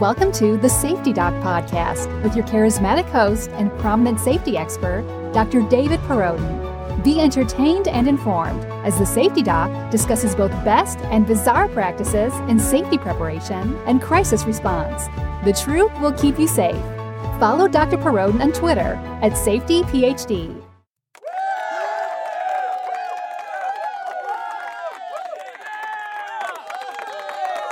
Welcome to the Safety Doc Podcast with your charismatic host and prominent safety expert, Dr. David Perrodin. Be entertained and informed as the Safety Doc discusses both best and bizarre practices in safety preparation and crisis response. The truth will keep you safe. Follow Dr. Perrodin on Twitter at SafetyPhD.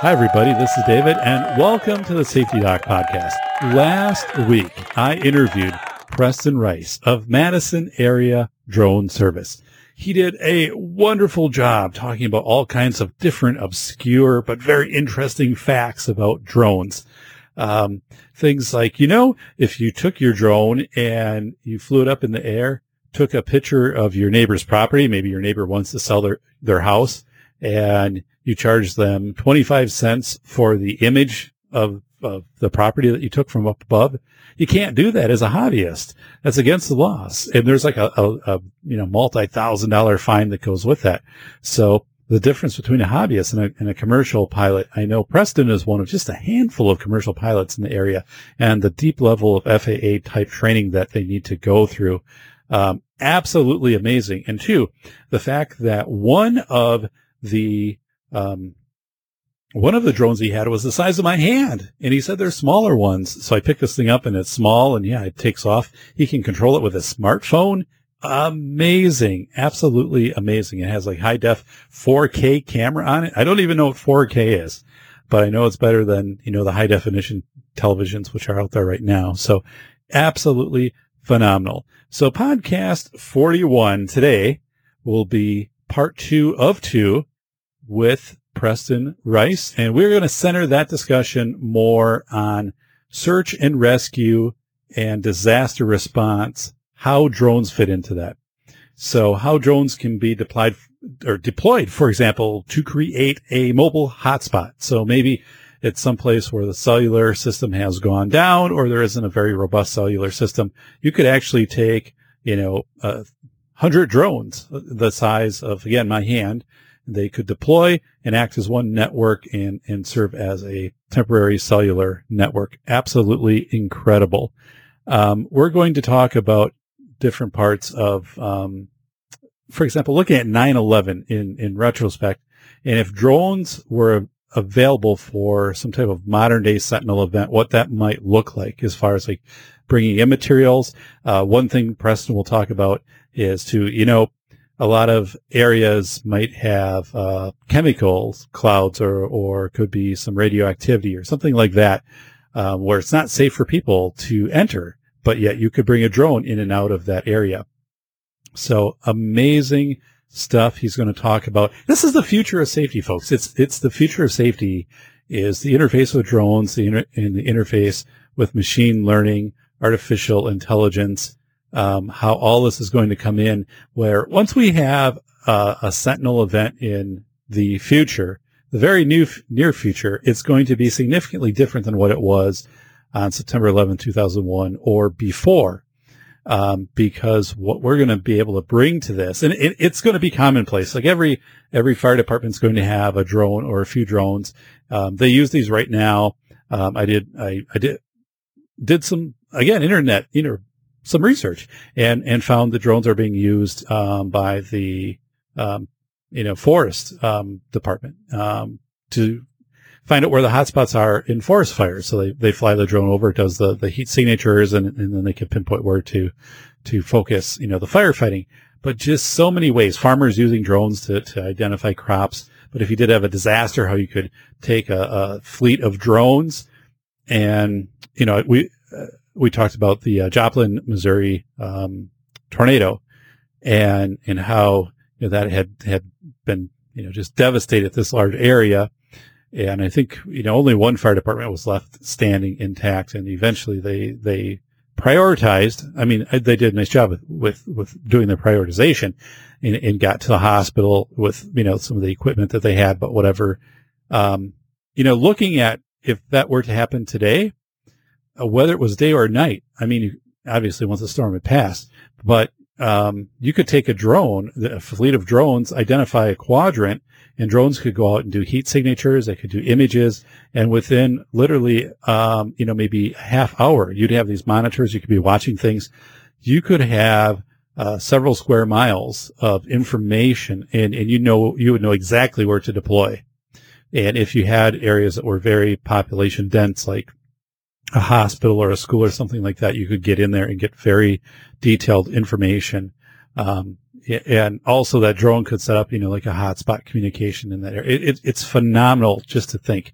Hi, everybody. This is David, and welcome to the Safety Doc Podcast. Last week, I interviewed Preston Rice of Madison Area Drone Service. He did a wonderful job talking about all kinds of different obscure but very interesting facts about drones. Um, things like, you know, if you took your drone and you flew it up in the air, took a picture of your neighbor's property, maybe your neighbor wants to sell their, their house, and you charge them 25 cents for the image of, of the property that you took from up above. You can't do that as a hobbyist. That's against the laws. And there's like a, a, a you know, multi-thousand dollar fine that goes with that. So the difference between a hobbyist and a, and a, commercial pilot. I know Preston is one of just a handful of commercial pilots in the area and the deep level of FAA type training that they need to go through. Um, absolutely amazing. And two, the fact that one of the um, one of the drones he had was the size of my hand. And he said there's smaller ones. So I picked this thing up and it's small and yeah, it takes off. He can control it with a smartphone. Amazing. Absolutely amazing. It has like high def 4K camera on it. I don't even know what 4K is, but I know it's better than, you know, the high definition televisions, which are out there right now. So absolutely phenomenal. So podcast 41 today will be part two of two with Preston Rice. And we're going to center that discussion more on search and rescue and disaster response, how drones fit into that. So how drones can be deployed or deployed, for example, to create a mobile hotspot. So maybe it's someplace where the cellular system has gone down or there isn't a very robust cellular system. You could actually take, you know, a hundred drones the size of, again, my hand they could deploy and act as one network and, and serve as a temporary cellular network. Absolutely incredible. Um, we're going to talk about different parts of, um, for example, looking at 9-11 in, in retrospect. And if drones were available for some type of modern day sentinel event, what that might look like as far as like bringing in materials. Uh, one thing Preston will talk about is to, you know, a lot of areas might have uh, chemicals clouds or or could be some radioactivity or something like that um, where it's not safe for people to enter but yet you could bring a drone in and out of that area. So amazing stuff he's going to talk about. This is the future of safety folks. It's it's the future of safety is the interface with drones the inter- and the interface with machine learning artificial intelligence um, how all this is going to come in. Where once we have uh, a Sentinel event in the future, the very new near future, it's going to be significantly different than what it was on September 11, 2001, or before. Um, because what we're going to be able to bring to this, and it, it's going to be commonplace. Like every every fire department is going to have a drone or a few drones. Um, they use these right now. Um, I did I, I did did some again internet you know some research and, and found the drones are being used um, by the um, you know forest um, department um, to find out where the hotspots are in forest fires. So they, they fly the drone over, it does the, the heat signatures, and, and then they can pinpoint where to to focus you know the firefighting. But just so many ways, farmers using drones to, to identify crops. But if you did have a disaster, how you could take a, a fleet of drones and you know we we talked about the uh, Joplin, Missouri um, tornado, and and how you know, that had had been you know just devastated this large area, and I think you know only one fire department was left standing intact, and eventually they they prioritized. I mean, they did a nice job with with, with doing their prioritization, and, and, got to the hospital with you know some of the equipment that they had, but whatever. Um, you know, looking at if that were to happen today, uh, whether it was day or night. I mean, obviously once the storm had passed, but um, you could take a drone, a fleet of drones, identify a quadrant, And drones could go out and do heat signatures. They could do images. And within literally, um, you know, maybe a half hour, you'd have these monitors. You could be watching things. You could have uh, several square miles of information and, and you know, you would know exactly where to deploy. And if you had areas that were very population dense, like a hospital or a school or something like that, you could get in there and get very detailed information. Um, and also that drone could set up, you know, like a hotspot communication in that area. It, it, it's phenomenal just to think,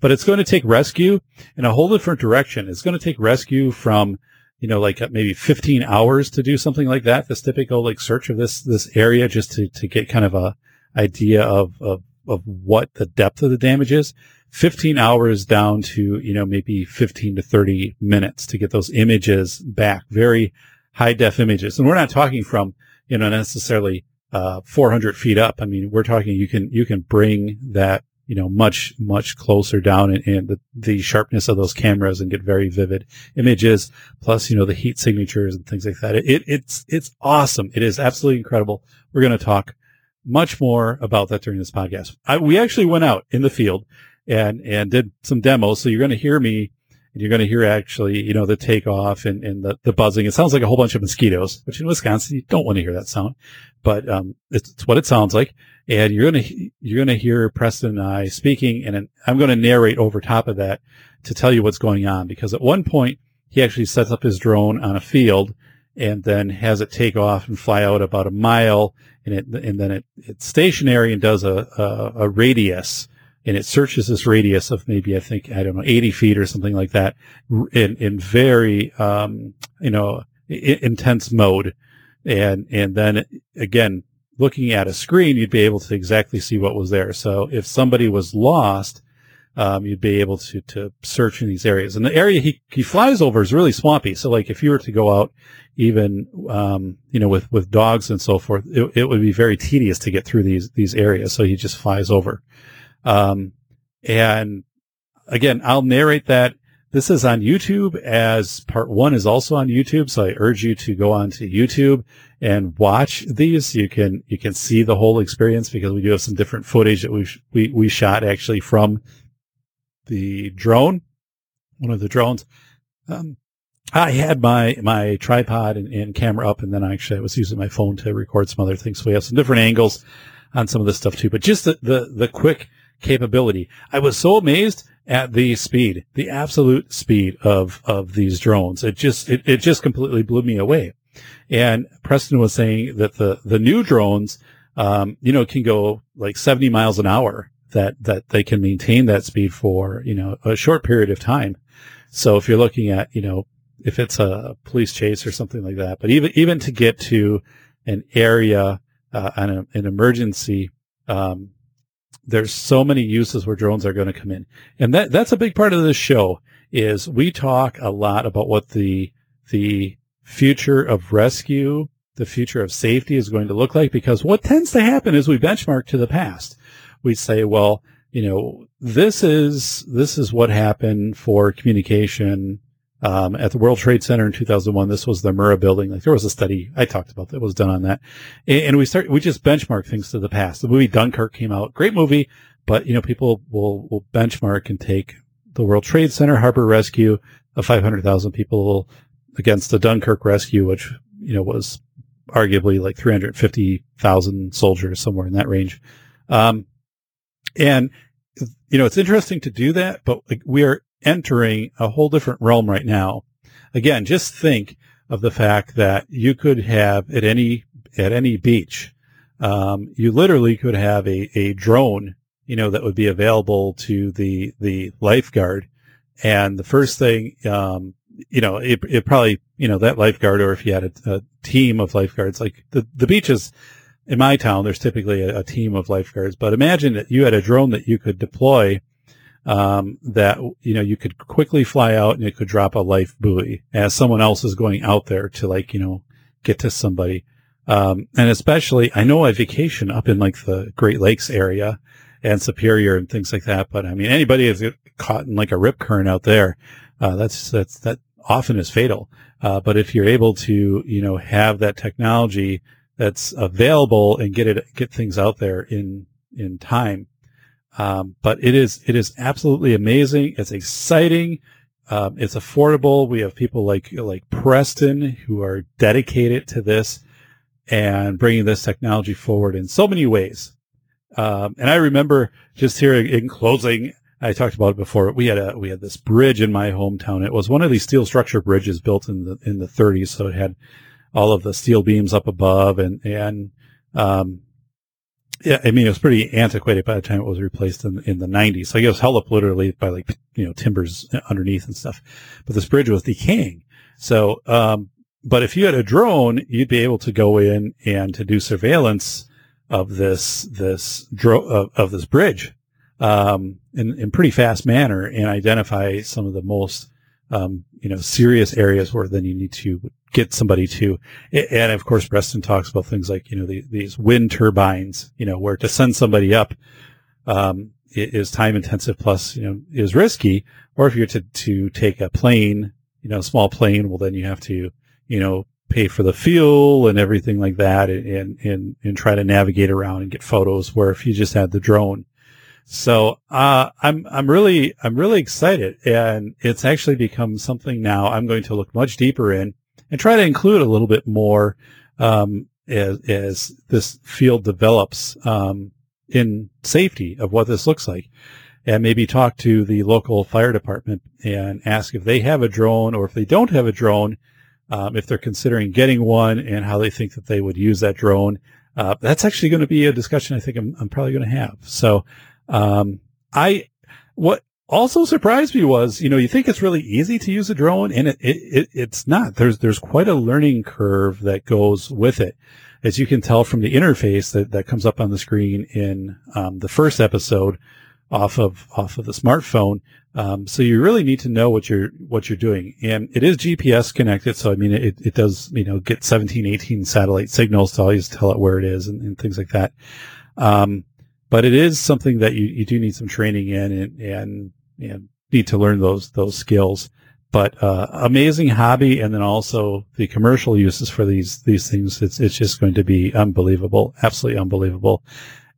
but it's going to take rescue in a whole different direction. It's going to take rescue from, you know, like maybe 15 hours to do something like that. This typical like search of this, this area just to, to get kind of a idea of, of, of what the depth of the damage is. 15 hours down to, you know, maybe 15 to 30 minutes to get those images back, very high def images. And we're not talking from, you know, necessarily, uh, 400 feet up. I mean, we're talking, you can, you can bring that, you know, much, much closer down and, the, the sharpness of those cameras and get very vivid images. Plus, you know, the heat signatures and things like that. It, it's, it's awesome. It is absolutely incredible. We're going to talk much more about that during this podcast. I, we actually went out in the field and and did some demos. So you're going to hear me, and you're going to hear actually, you know, the takeoff and and the, the buzzing. It sounds like a whole bunch of mosquitoes, which in Wisconsin you don't want to hear that sound, but um, it's, it's what it sounds like. And you're going to you're going to hear Preston and I speaking, and I'm going to narrate over top of that to tell you what's going on. Because at one point he actually sets up his drone on a field and then has it take off and fly out about a mile and it, and then it, it's stationary and does a, a, a radius and it searches this radius of maybe I think I don't know 80 feet or something like that in in very um, you know I- intense mode, and and then again looking at a screen you'd be able to exactly see what was there. So if somebody was lost. Um, you'd be able to, to search in these areas. And the area he, he flies over is really swampy. So like if you were to go out even, um, you know, with, with dogs and so forth, it, it would be very tedious to get through these, these areas. So he just flies over. Um, and again, I'll narrate that. This is on YouTube as part one is also on YouTube. So I urge you to go onto YouTube and watch these. You can, you can see the whole experience because we do have some different footage that we, we, we shot actually from the drone, one of the drones. Um, I had my, my tripod and, and, camera up and then actually I was using my phone to record some other things. So we have some different angles on some of this stuff too, but just the, the, the quick capability. I was so amazed at the speed, the absolute speed of, of these drones. It just, it, it just completely blew me away. And Preston was saying that the, the new drones, um, you know, can go like 70 miles an hour that, that they can maintain that speed for, you know, a short period of time. So if you're looking at, you know, if it's a police chase or something like that, but even, even to get to an area, uh, an, an emergency, um, there's so many uses where drones are going to come in. And that, that's a big part of this show is we talk a lot about what the, the future of rescue, the future of safety is going to look like because what tends to happen is we benchmark to the past. We say, well, you know, this is, this is what happened for communication um, at the World Trade Center in 2001. This was the Murrah building. Like there was a study I talked about that was done on that. And, and we start, we just benchmark things to the past. The movie Dunkirk came out. Great movie, but you know, people will, will benchmark and take the World Trade Center harbor rescue of 500,000 people against the Dunkirk rescue, which, you know, was arguably like 350,000 soldiers somewhere in that range. Um, and, you know, it's interesting to do that, but like we are entering a whole different realm right now. Again, just think of the fact that you could have at any at any beach, um, you literally could have a, a drone, you know, that would be available to the the lifeguard, and the first thing, um, you know, it, it probably you know that lifeguard, or if you had a, a team of lifeguards, like the the beaches in my town, there's typically a, a team of lifeguards, but imagine that you had a drone that you could deploy um, that you know you could quickly fly out and it could drop a life buoy as someone else is going out there to like you know get to somebody. Um, and especially, I know I vacation up in like the Great Lakes area and Superior and things like that. But I mean, anybody is caught in like a rip current out there, uh, that's that's that often is fatal. Uh, but if you're able to, you know, have that technology that's available and get it get things out there in in time. Um, but it is it is absolutely amazing. It's exciting. Um, it's affordable. We have people like like Preston who are dedicated to this and bringing this technology forward in so many ways. Um, and I remember just here in closing, I talked about it before. We had a we had this bridge in my hometown. It was one of these steel structure bridges built in the in the 30s, so it had all of the steel beams up above and and um, yeah, I mean it was pretty antiquated by the time it was replaced in in the 90s. So I guess held up literally by like you know timbers underneath and stuff. But this bridge was decaying. So um, but if you had a drone, you'd be able to go in and to do surveillance of this this dro- of, of this bridge um, in in pretty fast manner and identify some of the most um, you know serious areas where then you need to get somebody to. And of course, Preston talks about things like you know the, these wind turbines, you know, where to send somebody up um, is time intensive plus you know is risky. Or if you're to to take a plane, you know, small plane, well then you have to you know, pay for the fuel and everything like that and, and, and try to navigate around and get photos where if you just had the drone. So, uh, I'm, I'm really, I'm really excited and it's actually become something now I'm going to look much deeper in and try to include a little bit more, um, as, as this field develops, um, in safety of what this looks like and maybe talk to the local fire department and ask if they have a drone or if they don't have a drone, um, if they're considering getting one and how they think that they would use that drone. Uh, that's actually going to be a discussion I think I'm, I'm probably going to have. So, um, I, what also surprised me was, you know, you think it's really easy to use a drone and it, it, it, it's not. There's, there's quite a learning curve that goes with it. As you can tell from the interface that, that comes up on the screen in, um, the first episode off of, off of the smartphone, um, so you really need to know what you're what you're doing, and it is GPS connected. So I mean, it, it does you know get 17, 18 satellite signals to always tell it where it is and, and things like that. Um, but it is something that you, you do need some training in and, and, and need to learn those those skills. But uh, amazing hobby, and then also the commercial uses for these these things. It's it's just going to be unbelievable, absolutely unbelievable.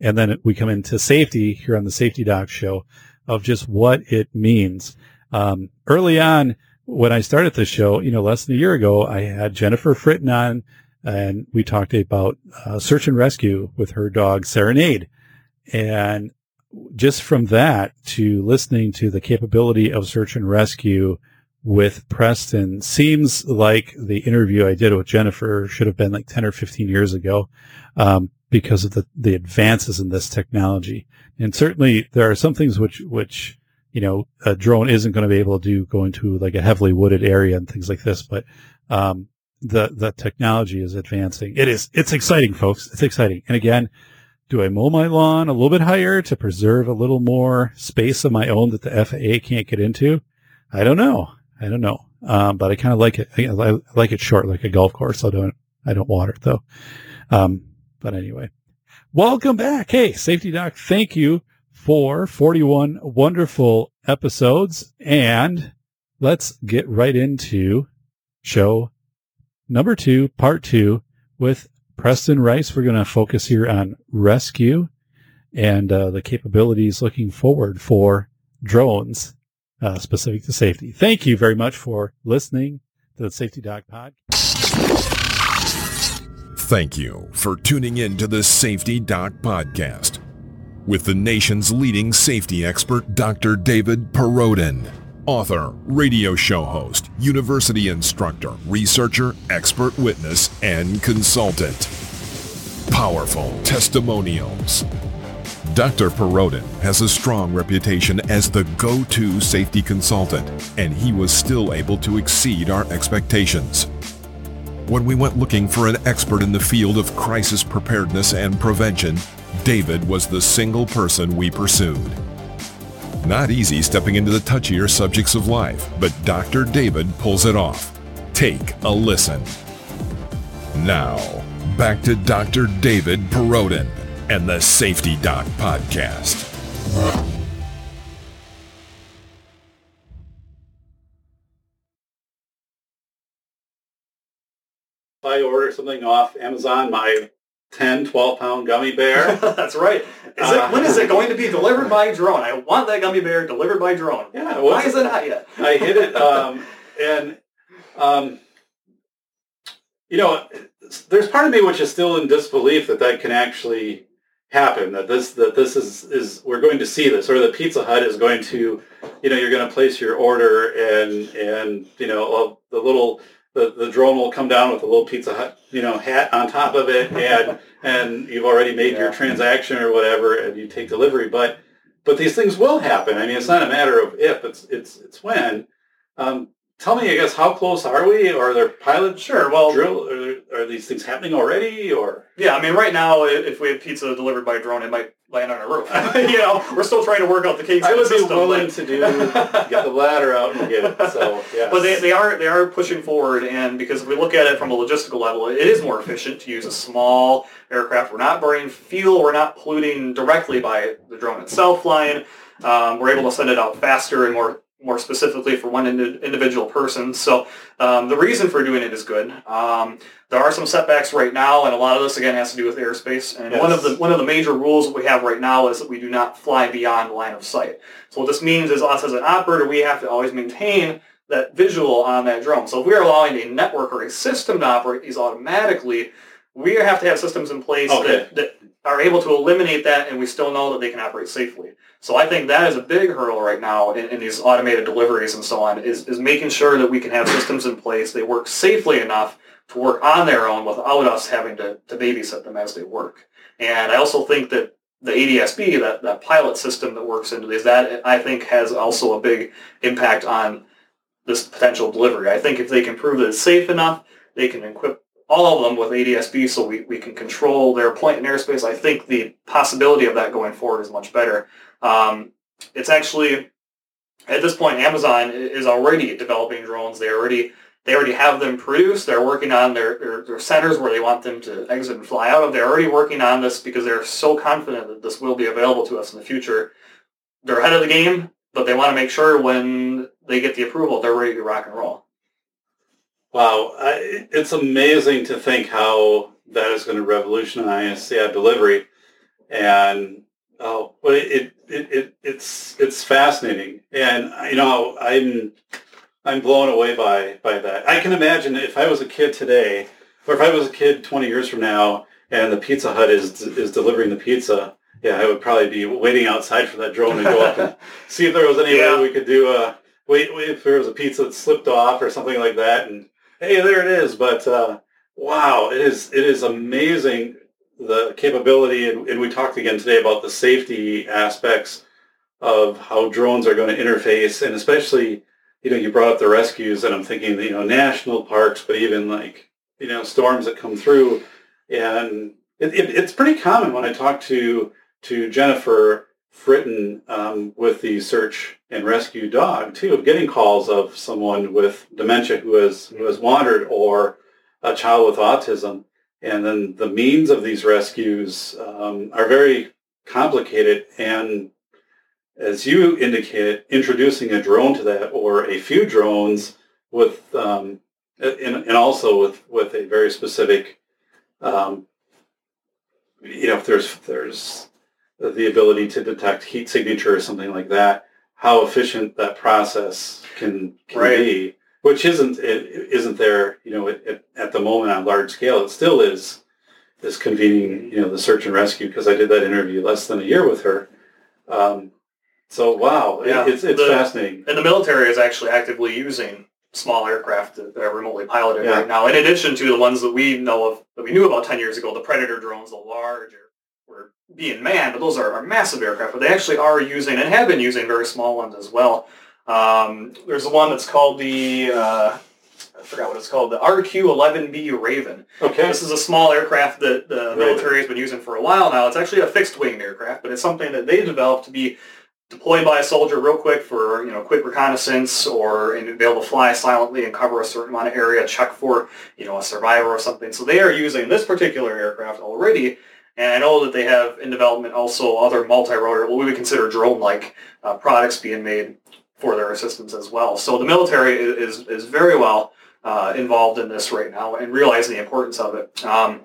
And then we come into safety here on the Safety Doc Show of just what it means. Um, early on, when I started the show, you know, less than a year ago, I had Jennifer Fritton on and we talked about uh, search and rescue with her dog Serenade. And just from that to listening to the capability of search and rescue with Preston seems like the interview I did with Jennifer should have been like 10 or 15 years ago. Um, because of the, the advances in this technology. And certainly there are some things which, which, you know, a drone isn't going to be able to do go into like a heavily wooded area and things like this. But, um, the, the technology is advancing. It is, it's exciting, folks. It's exciting. And again, do I mow my lawn a little bit higher to preserve a little more space of my own that the FAA can't get into? I don't know. I don't know. Um, but I kind of like it. I, like it short, like a golf course. I don't, I don't water it though. Um, but anyway, welcome back. Hey, Safety Doc, thank you for 41 wonderful episodes. And let's get right into show number two, part two with Preston Rice. We're going to focus here on rescue and uh, the capabilities looking forward for drones uh, specific to safety. Thank you very much for listening to the Safety Doc podcast. Thank you for tuning in to the Safety Doc Podcast with the nation's leading safety expert, Dr. David Perrodin. Author, radio show host, university instructor, researcher, expert witness, and consultant. Powerful testimonials. Dr. Perrodin has a strong reputation as the go-to safety consultant, and he was still able to exceed our expectations when we went looking for an expert in the field of crisis preparedness and prevention, David was the single person we pursued. Not easy stepping into the touchier subjects of life, but Dr. David pulls it off. Take a listen. Now, back to Dr. David Perrodin and the Safety Doc Podcast. I order something off Amazon, my 10, 12 pound gummy bear. That's right. Is it, Uh, when is it going to be delivered by drone? I want that gummy bear delivered by drone. Yeah, Why is it not yet? I hit it, um, and um, you know, there's part of me which is still in disbelief that that can actually happen. That this that this is is we're going to see this, or the Pizza Hut is going to, you know, you're going to place your order, and and you know the little the, the drone will come down with a little Pizza Hut, you know, hat on top of it, and and you've already made your transaction or whatever, and you take delivery. But but these things will happen. I mean, it's not a matter of if; it's it's it's when. Um, tell me, I guess, how close are we? Are there pilots Sure. Well, drill? Are, are these things happening already? Or yeah. I mean, right now, if we had pizza delivered by drone, it might land on our roof. you know, we're still trying to work out the kinks. I would be willing to do get the ladder out and get it. So yeah, But they, they are they are pushing forward, and because if we look at it from a logistical level, it is more efficient to use a small aircraft. We're not burning fuel. We're not polluting directly by the drone itself flying. Um, we're able to send it out faster and more more specifically for one indi- individual person. So um, the reason for doing it is good. Um, there are some setbacks right now, and a lot of this again has to do with airspace. And one of the one of the major rules that we have right now is that we do not fly beyond line of sight. So what this means is us as an operator, we have to always maintain that visual on that drone. So if we're allowing a network or a system to operate these automatically, we have to have systems in place Okay. that, that are able to eliminate that and we still know that they can operate safely. So I think that is a big hurdle right now in, in these automated deliveries and so on, is, is making sure that we can have systems in place, they work safely enough to work on their own without us having to, to babysit them as they work. And I also think that the ADSB, that, that pilot system that works into these, that I think has also a big impact on this potential delivery. I think if they can prove that it's safe enough, they can equip all of them with ADSB so we, we can control their point in airspace. I think the possibility of that going forward is much better. Um, it's actually, at this point, Amazon is already developing drones. They already they already have them produced. They're working on their, their, their centers where they want them to exit and fly out of. They're already working on this because they're so confident that this will be available to us in the future. They're ahead of the game, but they want to make sure when they get the approval, they're ready to rock and roll. Wow, I, it's amazing to think how that is going to revolutionize yeah, delivery, and oh, but it, it, it it's it's fascinating, and you know I'm I'm blown away by by that. I can imagine if I was a kid today, or if I was a kid 20 years from now, and the Pizza Hut is is delivering the pizza. Yeah, I would probably be waiting outside for that drone to go up and see if there was any Yeah. way we could do a wait, wait if there was a pizza that slipped off or something like that, and hey, there it is. But uh, wow, it is it is amazing the capability, and, and we talked again today about the safety aspects of how drones are going to interface, and especially you know you brought up the rescues, and I'm thinking you know national parks, but even like you know storms that come through, and it, it, it's pretty common when I talk to to Jennifer Fritton um, with the search and rescue dog too, of getting calls of someone with dementia who has who has wandered or a child with autism, and then the means of these rescues um, are very complicated. And as you indicated, introducing a drone to that or a few drones with um, and, and also with with a very specific um, you know if there's if there's the ability to detect heat signature or something like that, how efficient that process can, can Right. be, which isn't it isn't there, you know, at, at the moment on large scale. It still is is convening, you know, the search and rescue because I did that interview less than a year with her. Um, so wow, it- it's it's The- fascinating. And the military is actually actively using small aircraft that are remotely piloted Yeah. right now, in addition to the ones that we know of, that we knew about 10 years ago, the Predator drones, the large, or, were being manned, but those are, are massive aircraft, but they actually are using, and have been using, very small ones as well. Um, there's the one that's called the, uh, I forgot what it's called, the RQ-11B Raven. Okay, This is a small aircraft that the military has been using for a while now. It's actually a fixed-wing aircraft, but it's something that they developed to be deployed by a soldier real quick for you know quick reconnaissance or and be able to fly silently and cover a certain amount of area, check for you know a survivor or something. So they are using this particular aircraft already. And I know that they have in development also other multi-rotor, what we would consider drone-like uh, products being made for their assistance as well. So the military is, is very well uh, involved in this right now and realizing the importance of it. Um,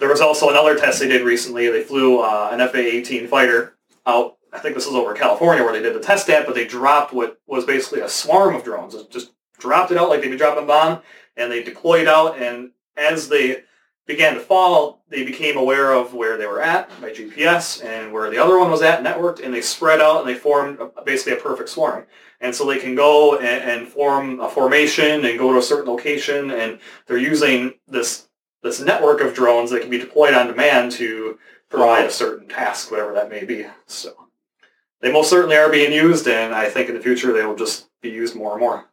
there was also another test they did recently. They flew uh, an FA-18 fighter out. I think this was over California where they did the test at, but they dropped what was basically a swarm of drones. It just dropped it out like they'd be dropping a bomb, and they deployed out. And as they began to fall, they became aware of where they were at by GPS and where the other one was at, networked, and they spread out and they formed basically a perfect swarm. And so they can go and, and form a formation and go to a certain location, and they're using this this network of drones that can be deployed on demand to provide a certain task, whatever that may be. So they most certainly are being used, and I think in the future they will just be used more and more.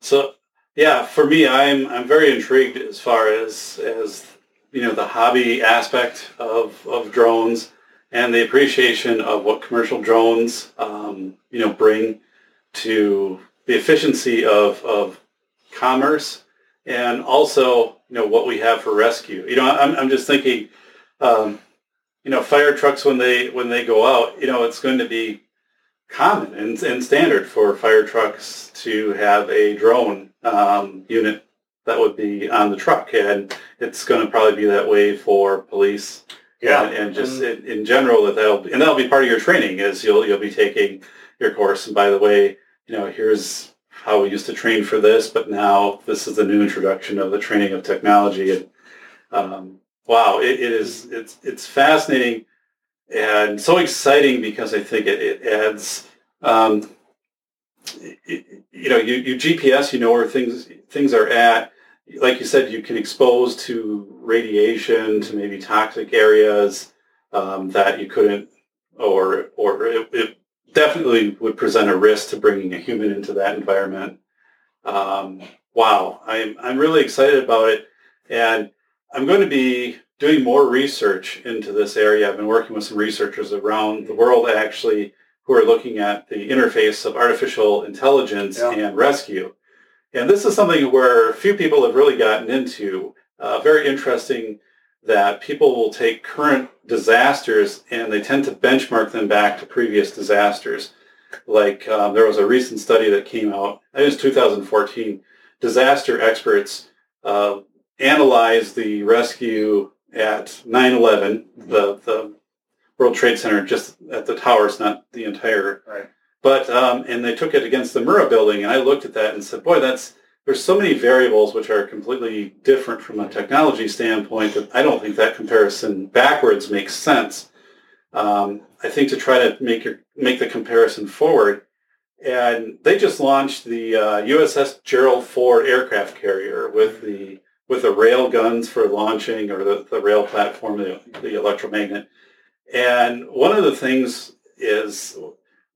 So yeah, for me, I'm I'm very intrigued as far as as you know the hobby aspect of of drones and the appreciation of what commercial drones um, you know bring to the efficiency of of commerce and also you know what we have for rescue. You know, I'm I'm just thinking, um, you know, fire trucks when they when they go out, you know, it's going to be common and, and standard for fire trucks to have a drone um, unit that would be on the truck, and it's going to probably be that way for police. Yeah, and, and just in, in, general that that'll and that'll be part of your training is you'll you'll be taking your course. And by the way, you know, here's how we used to train for this, but now this is the new introduction of the training of technology. And um, wow, it, it is it's it's fascinating and so exciting because I think it, it adds. Um, you know, you, you GPS, you know where things things are at. Like you said, you can expose to radiation, to maybe toxic areas um, that you couldn't, or or it, it definitely would present a risk to bringing a human into that environment. Um, wow, I'm I'm really excited about it, and I'm going to be doing more research into this area. I've been working with some researchers around the world actually who are looking at the interface of artificial intelligence yeah. and rescue. And this is something where few people have really gotten into. Uh, very interesting that people will take current disasters and they tend to benchmark them back to previous disasters. Like um, there was a recent study that came out, I think it was 2014. Disaster experts uh, analyzed the rescue at 9-11, the, the World Trade Center, just at the towers, not the entire. Right. But, um, and they took it against the Murrah building, and I looked at that and said, boy, that's, there's so many variables which are completely different from a technology standpoint that I don't think that comparison backwards makes sense. Um, I think to try to make your, make the comparison forward, and they just launched the uh, USS Gerald Ford aircraft carrier with the with the rail guns for launching or the, the rail platform, the, the electromagnet. And one of the things is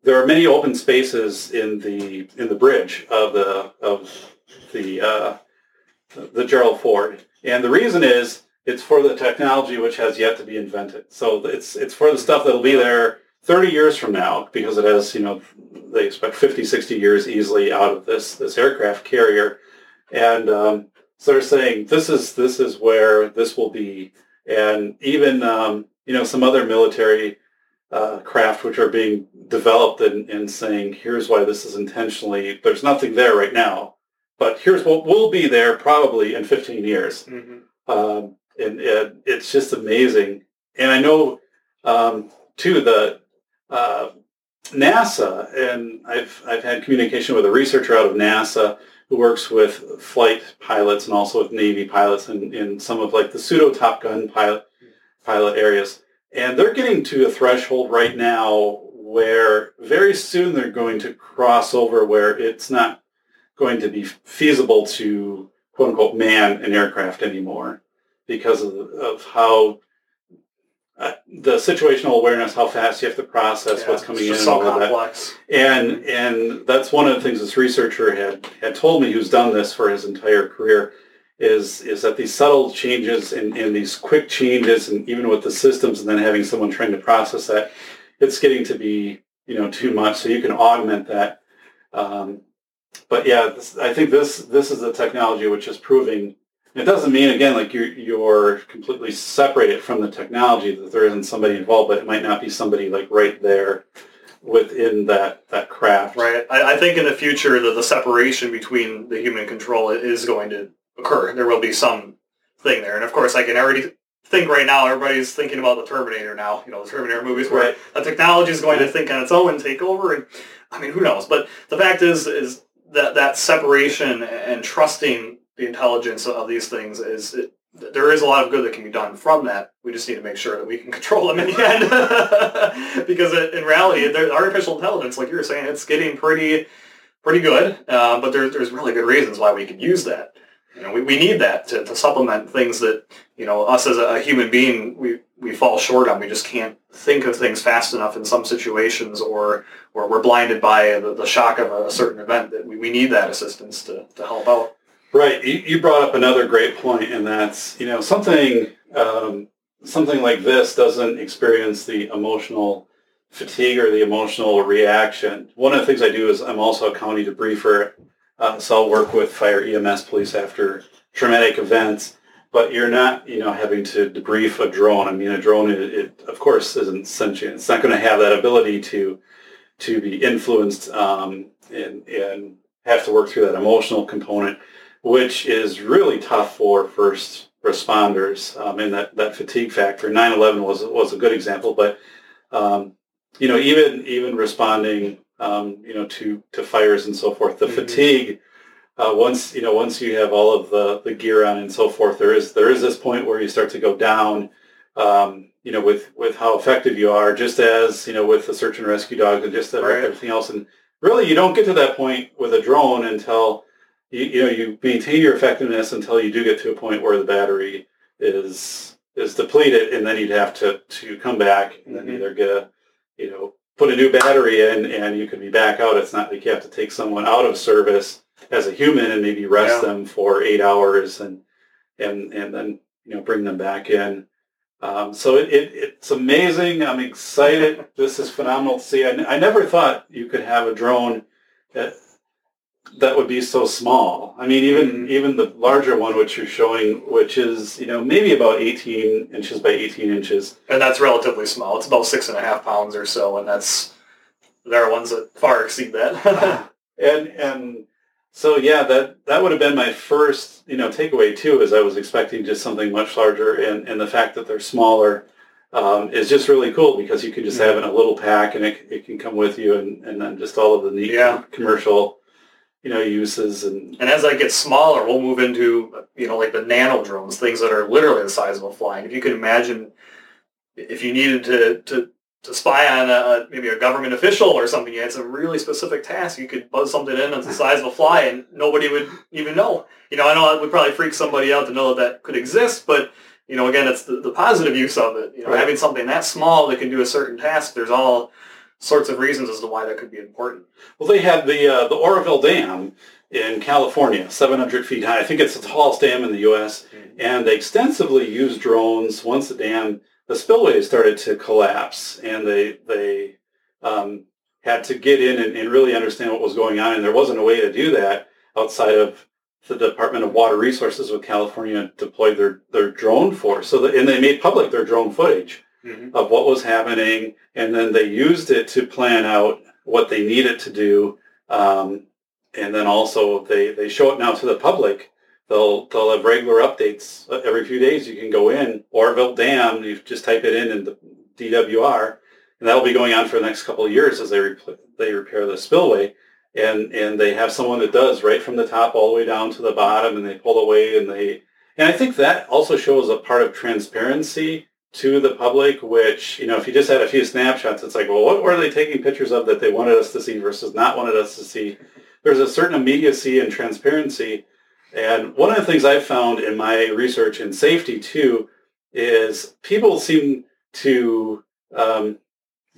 there are many open spaces in the in the bridge of the of the uh, the Gerald Ford, and the reason is it's for the technology which has yet to be invented. So it's it's for the stuff that'll be there 30 years from now because it has you know they expect 50, 60 years easily out of this this aircraft carrier, and um, so they're saying this is this is where this will be, and even um, you know some other military uh, craft which are being developed and, and saying here's why this is intentionally. There's nothing there right now, but here's what will be there probably in 15 years. Mm-hmm. Um, and, and, it's just amazing. And I know um, too the uh, NASA, and I've I've had communication with a researcher out of NASA who works with flight pilots and also with Navy pilots and, in some of like the pseudo Top Gun pilot pilot areas. And they're getting to a threshold right now where very soon they're going to cross over where it's not going to be feasible to quote unquote man an aircraft anymore because of, of how uh, the situational awareness, how fast you have to process yeah, what's coming in, so and all complex. that. And and that's one of the things this researcher had had told me, who's done this for his entire career, is is that these subtle changes and, and these quick changes, and even with the systems, and then having someone trying to process that, it's getting to be you know too much. So you can augment that. Um, but yeah, this, I think this this is the technology which is proving it doesn't mean again like you're you're completely separated from the technology that there isn't somebody involved, but it might not be somebody like right there within that that craft. Right. I, I think in the future the, the separation between the human control is going to occur. There will be some thing there, and of course I can already think right now everybody's thinking about the Terminator now. You know, the Terminator movies where Right. the technology is going to think on its own and take over. And I mean, who knows? But the fact is, is that that separation and trusting the intelligence of these things is. It, there is a lot of good that can be done from that. We just need to make sure that we can control them in the end, because in reality, artificial intelligence, like you were saying, it's getting pretty, pretty good. Uh, but there's there's really good reasons why we could use that. You know, we, we need that to, to supplement things that you know us as a, human being we we fall short on. We just can't think of things fast enough in some situations, or or we're blinded by the, the shock of a, certain event. That we, we need that assistance to, to help out. Right. You, you brought up another great point, and that's you know something um, something like this doesn't experience the emotional fatigue or the emotional reaction. One of the things I do is I'm also a county debriefer, uh, so I'll work with fire, EMS, police after traumatic events. But you're not, you know, having to debrief a drone. I mean, a drone, it, it of course isn't sentient. It's not going to have that ability to to be influenced um, and and have to work through that emotional component which is really tough for first responders um, and that, that fatigue factor. 9-11 was, was a good example, but, um, you know, even, even responding, um, you know, to, to fires and so forth, the Mhm. fatigue, uh, once, you know, once you have all of the, the gear on and so forth, there is, there is this point where you start to go down, um, you know, with, with how effective you are, just as, you know, with the search and rescue dogs and just Right. everything else. And really, you don't get to that point with a drone until, you, you know you maintain your effectiveness until you do get to a point where the battery is is depleted and then you'd have to to come back and then Mhm. either get a you know put a new battery in and you can be back out. It's not like you have to take someone out of service as a human and maybe rest Yeah. them for eight hours and and and then you know bring them back in. Um, so it, it, it's amazing. I'm excited. This is phenomenal to see. I, n- I never thought you could have a drone that that would be so small. I mean, even Mhm. even the larger one, which you're showing, which is you know maybe about 18 inches by 18 inches. And that's relatively small. It's about six and a half pounds or so, and that's there are ones that far exceed that. and and so yeah, that that would have been my first you know takeaway too, is I was expecting just something much larger, and and the fact that they're smaller. Um, is just really cool because you can just have it in a little pack and it, it can come with you and, and then just all of the neat Yeah. commercial, you know, uses and and as that gets smaller, we'll move into you know like the nano drones, things that are literally the size of a fly. And if you could imagine, if you needed to to to spy on a, maybe a government official or something, you had some really specific task. You could buzz something in that's the size of a fly, and nobody would even know. You know, I know it would probably freak somebody out to know that that could exist, but you know, again, it's the, the positive use of it. You know, Right. having something that small that can do a certain task. There's all sorts of reasons as to why that could be important. Well, they had the uh, the Oroville Dam in California, 700 feet high. I think it's the tallest dam in the U.S. And they extensively used drones once the dam, the spillway started to collapse, and they they um, had to get in and, and really understand what was going on. And there wasn't a way to do that outside of the Department of Water Resources with California deployed their, their drone force. So the, and they made public their drone footage Mhm. of what was happening, and then they used it to plan out what they needed to do. Um, and then also they, they show it now to the public. They'll they'll have regular updates Uh, every few days. You can go in Orville Dam. You just type it in in the DWR, and that'll be going on for the next couple of years as they repl- they repair the spillway. And and they have someone that does right from the top all the way down to the bottom, and they pull away and they and I think that also shows a part of transparency to the public, which, you know, if you just had a few snapshots, it's like, well, what were they taking pictures of that they wanted us to see versus not wanted us to see? There's a certain immediacy and transparency. And one of the things I've found in my research in safety too is people seem to um,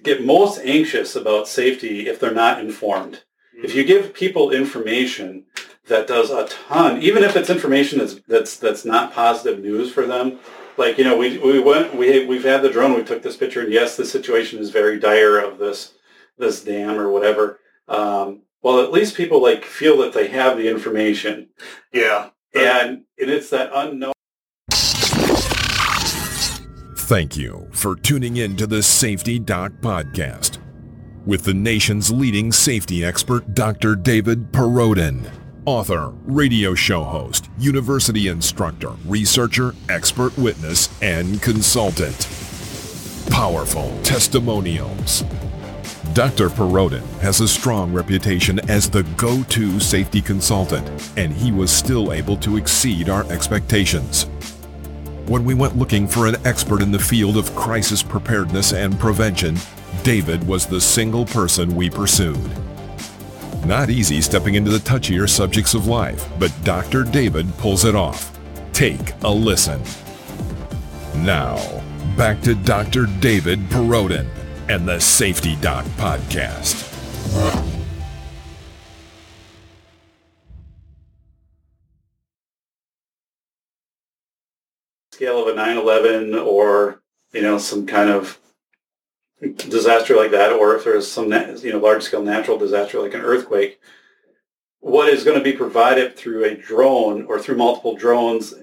get most anxious about safety if they're not informed. If you give people information that does a ton, even if it's information that's that's that's not positive news for them, like you know, we we went we we've had the drone, we took this picture, and yes, the situation is very dire of this this dam or whatever. Um, well, at least people like feel that they have the information, Yeah. and and it's that unknown. Thank you for tuning in to the Safety Doc Podcast with the nation's leading safety expert, Dr. David Perrodin, author, radio show host, university instructor, researcher, expert witness, and consultant. Powerful testimonials. Dr. Perrodin has a strong reputation as the go-to safety consultant, and he was still able to exceed our expectations. When we went looking for an expert in the field of crisis preparedness and prevention, David was the single person we pursued. Not easy stepping into the touchier subjects of life, but Dr. David pulls it off. Take a listen. Now, back to Dr. David Perrodin and the Safety Doc Podcast. Scale of a 9/11 or you know some kind of disaster like that, or if there's some you know large scale natural disaster like an earthquake, what is going to be provided through a drone or through multiple drones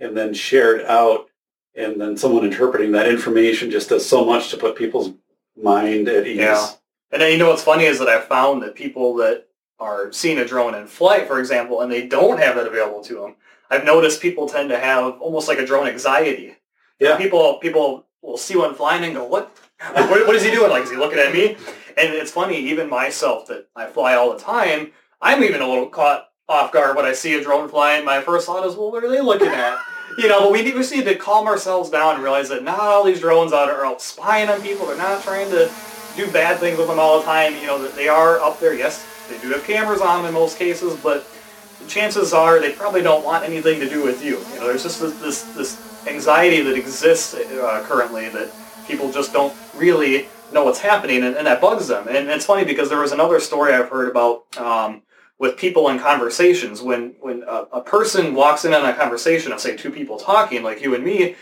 and then shared out, and then someone interpreting that information just does so much to put people's mind at ease. Yeah. And then you know what's funny is that I found that people that are seeing a drone in flight, for example, and they don't have that available to them, I've noticed people tend to have almost like a drone anxiety. Yeah. People people will see one flying and go, "What? What, what is he doing? Like, is he looking at me?" And it's funny, even myself that I fly all the time, I'm even a little caught off guard when I see a drone flying. My first thought is, "Well, what are they looking at?" You know, but we need, we just need to calm ourselves down and realize that not all these drones out are out spying on people. They're not trying to do bad things with them all the time. You know, they are up there. Yes, they do have cameras on them in most cases, but the chances are they probably don't want anything to do with you. You know, there's just this this, this anxiety that exists uh, currently that people just don't really know what's happening, and, and, that bugs them. And it's funny because there was another story I've heard about um, with people in conversations. When when a, a, person walks in on a conversation of say two people talking like you and me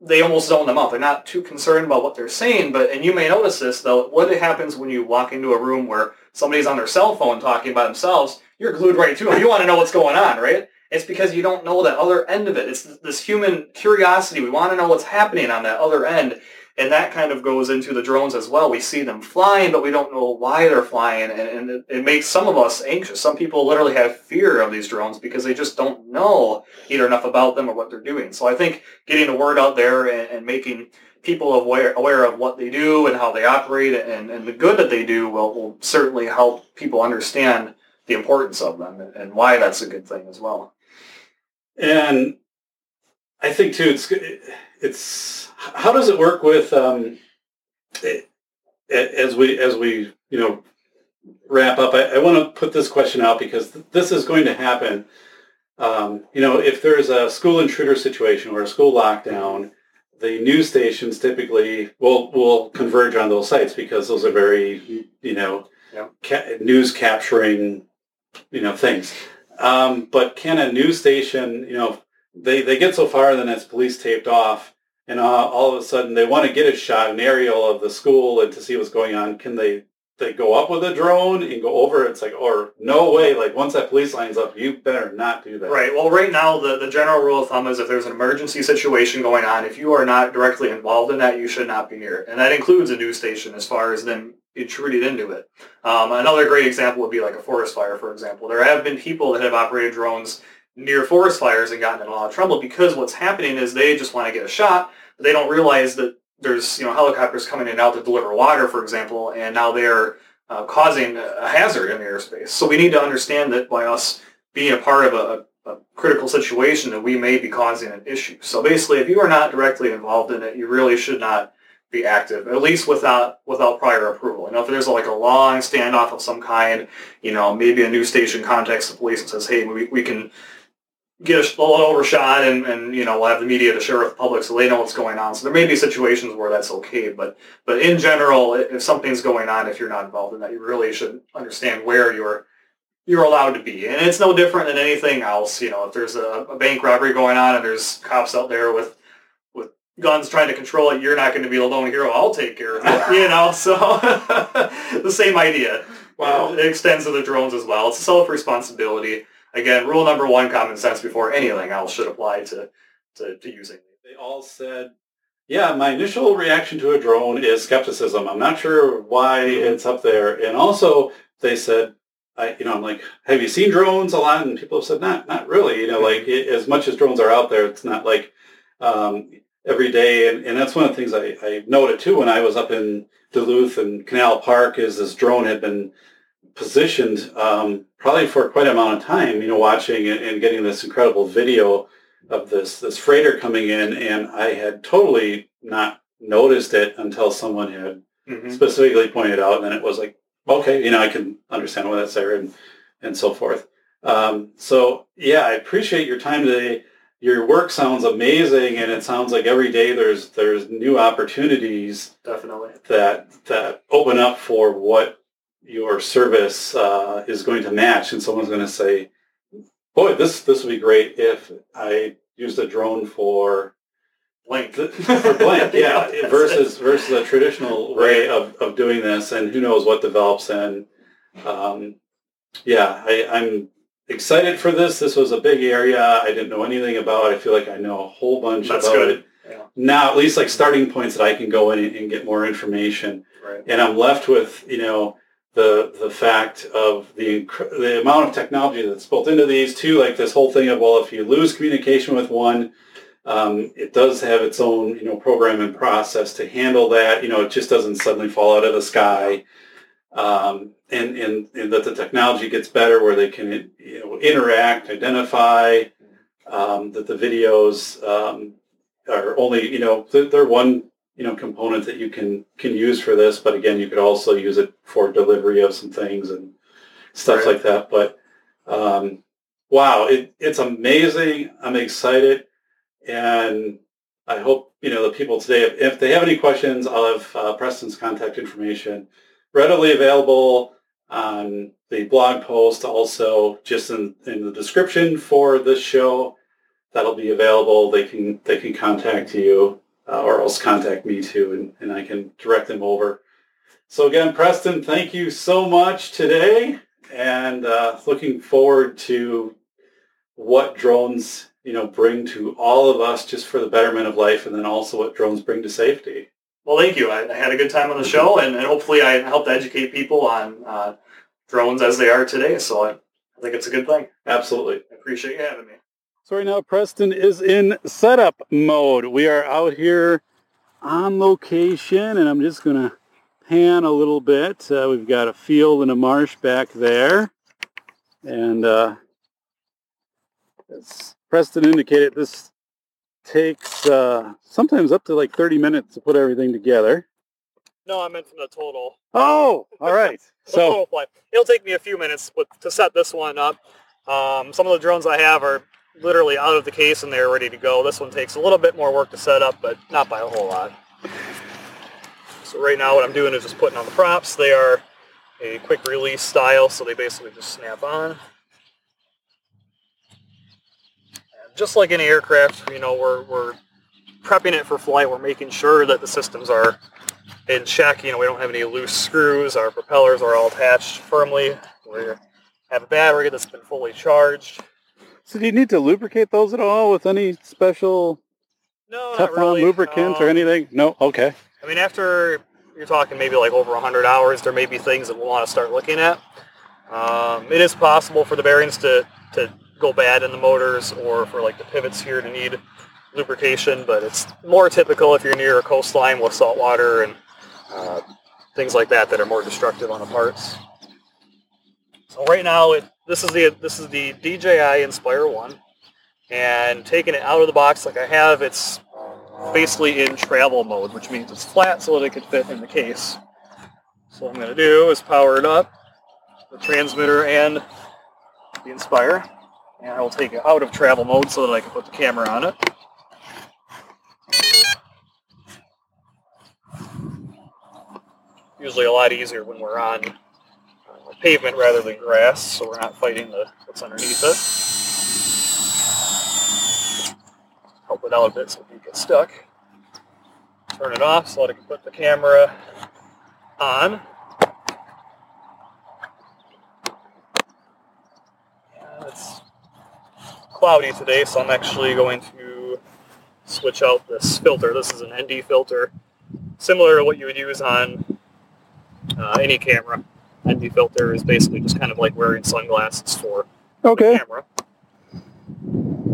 they almost zone them out. They're not too concerned about what they're saying but and you may notice this though what happens when you walk into a room where somebody's on their cell phone talking by themselves you're glued right to them you want to know what's going on right? It's because you don't know that other end of it. It's this human curiosity. We want to know what's happening on that other end and that kind of goes into the drones as well. We see them flying, but we don't know why they're flying, and, and it, it, makes some of us anxious. Some people literally have fear of these drones because they just don't know either enough about them or what they're doing. So I think getting the word out there and, and making people aware, aware of what they do and how they operate and, and the good that they do will, will certainly help people understand the importance of them and, why that's a good thing as well. And I think too, it's it's how does it work with um, as we as we you know wrap up? I, I want to put this question out because th- this is going to happen. Um, you know, if there's a school intruder situation or a school lockdown, the news stations typically will will converge on those sites because those are very you know yeah. ca- news capturing you know things. Um, but can a news station you know they, they get so far and then it's police taped off and uh, all of a sudden they want to get a shot, an aerial of the school and to see what's going on. Can they they go up with a drone and go over? It's like, or no way. Like once that police line's up, you better not do that. Right. Well, right now the, the general rule of thumb is if there's an emergency situation going on, if you are not directly involved in that, you should not be near it, and that includes a news station as far as them intruding into it. Um, another great example would be like a forest fire, for example. There have been people that have operated drones near forest fires and gotten in a lot of trouble because what's happening is they just want to get a shot they don't realize that there's you know helicopters coming in and out to deliver water, for example, and now they're uh, causing a hazard in the airspace. So we need to understand that by us being a part of a, a, critical situation, that we may be causing an issue. So basically, if you are not directly involved in it, you really should not be active, at least without without prior approval. You know, if there's like a long standoff of some kind, you know, maybe a new station contacts the police and says, "Hey, we, we can get a little overshot and, and you know we'll have the media to share with the public so they know what's going on. So there may be situations where that's okay but but in general if something's going on if you're not involved in that you really should understand where you're you're allowed to be. And it's no different than anything else you know if there's a, a bank robbery going on and there's cops out there with with guns trying to control it you're not going to be a lone hero i'll take care of it you know so the same idea. Wow. It extends to the drones as well. It's a self-responsibility again, rule number one, common sense before anything else should apply to, to, to using. They all said, yeah, my initial reaction to a drone is skepticism. I'm not sure why mm-hmm. it's up there. And also they said, I, you know, I'm like, have you seen drones a lot? And people have said, not, not really. You know, like it, as much as drones are out there, it's not like um, every day. And, and that's one of the things I, I noted too when I was up in Duluth and Canal Park is this drone had been positioned um, probably for quite a amount of time, you know, watching and, and getting this incredible video of this this freighter coming in, and I had totally not noticed it until someone had mm-hmm. specifically pointed out, and then it was like, okay, you know, I can understand why that's there, and and so forth. Um, so yeah, I appreciate your time today. Your work sounds amazing, and it sounds like every day there's there's new opportunities definitely that that open up for what your service uh, is going to match, and someone's going to say, boy, this this would be great if I used a drone for blank for blank, yeah, yeah versus versus a traditional way of, of doing this, and who knows what develops. And um, yeah, I, I'm excited for this. This was a big area I didn't know anything about. I feel like I know a whole bunch That's about good. it. Yeah. Now, at least like starting points that I can go in and get more information. Right. And I'm left with, you know, the the fact of the the amount of technology that's built into these too, like this whole thing of well, if you lose communication with one, um, it does have its own you know program and process to handle that. You know, it just doesn't suddenly fall out of the sky. Um, and, and, and that the technology gets better where they can you know interact, identify, um, that the videos um, are only you know they're one you know component that you can can use for this. But again, you could also use it for delivery of some things and stuff right. like that. But um, wow, it, it's amazing. I'm excited, and I hope you know the people today. If, if they have any questions, I'll have uh, Preston's contact information readily available on the blog post. Also, just in, in the description for this show, that'll be available. They can they can contact you uh, or else contact me too, and, and I can direct them over. So again, Preston, thank you so much today, and uh, looking forward to what drones you know bring to all of us just for the betterment of life, and then also what drones bring to safety. Well, thank you. I, I had a good time on the show, and, and hopefully I helped educate people on uh, drones as they are today. So I, I think it's a good thing. Absolutely. I appreciate you having me. So right now Preston is in setup mode. We are out here on location and I'm just going to pan a little bit. Uh, we've got a field and a marsh back there. And uh, as Preston indicated, this takes uh, sometimes up to like 30 minutes to put everything together. No, I meant from the total. Oh, all right. so it'll take me a few minutes to set this one up. Um, some of the drones I have are literally out of the case and they're ready to go. This one takes a little bit more work to set up, but not by a whole lot. So right now what I'm doing is just putting on the props. They are a quick release style, so they basically just snap on. And just like any aircraft, you know, we're, we're prepping it for flight. We're making sure that the systems are in check. You know, we don't have any loose screws. Our propellers are all attached firmly. We have a battery that's been fully charged. So do you need to lubricate those at all with any special no, Teflon really. lubricant um, or anything? No? Okay. I mean, after you're talking maybe like over 100 hours, there may be things that we'll want to start looking at. Um, it is possible for the bearings to, to go bad in the motors or for like the pivots here to need lubrication, but it's more typical if you're near a coastline with salt water and uh, things like that that are more destructive on the parts. So right now, it, this is the this is the DJI Inspire One, and taking it out of the box like I have, it's basically in travel mode, which means it's flat so that it can fit in the case. So what I'm going to do is power it up, the transmitter and the Inspire, and I will take it out of travel mode so that I can put the camera on it. Usually a lot easier when we're on pavement rather than grass, so we're not fighting the what's underneath it. Help it out a bit so it get stuck. Turn it off so that I can put the camera on. it's cloudy today, so I'm actually going to switch out this filter. This is an ND filter, similar to what you would use on uh, any camera ND filter is basically just kind of like wearing sunglasses for Okay. the camera.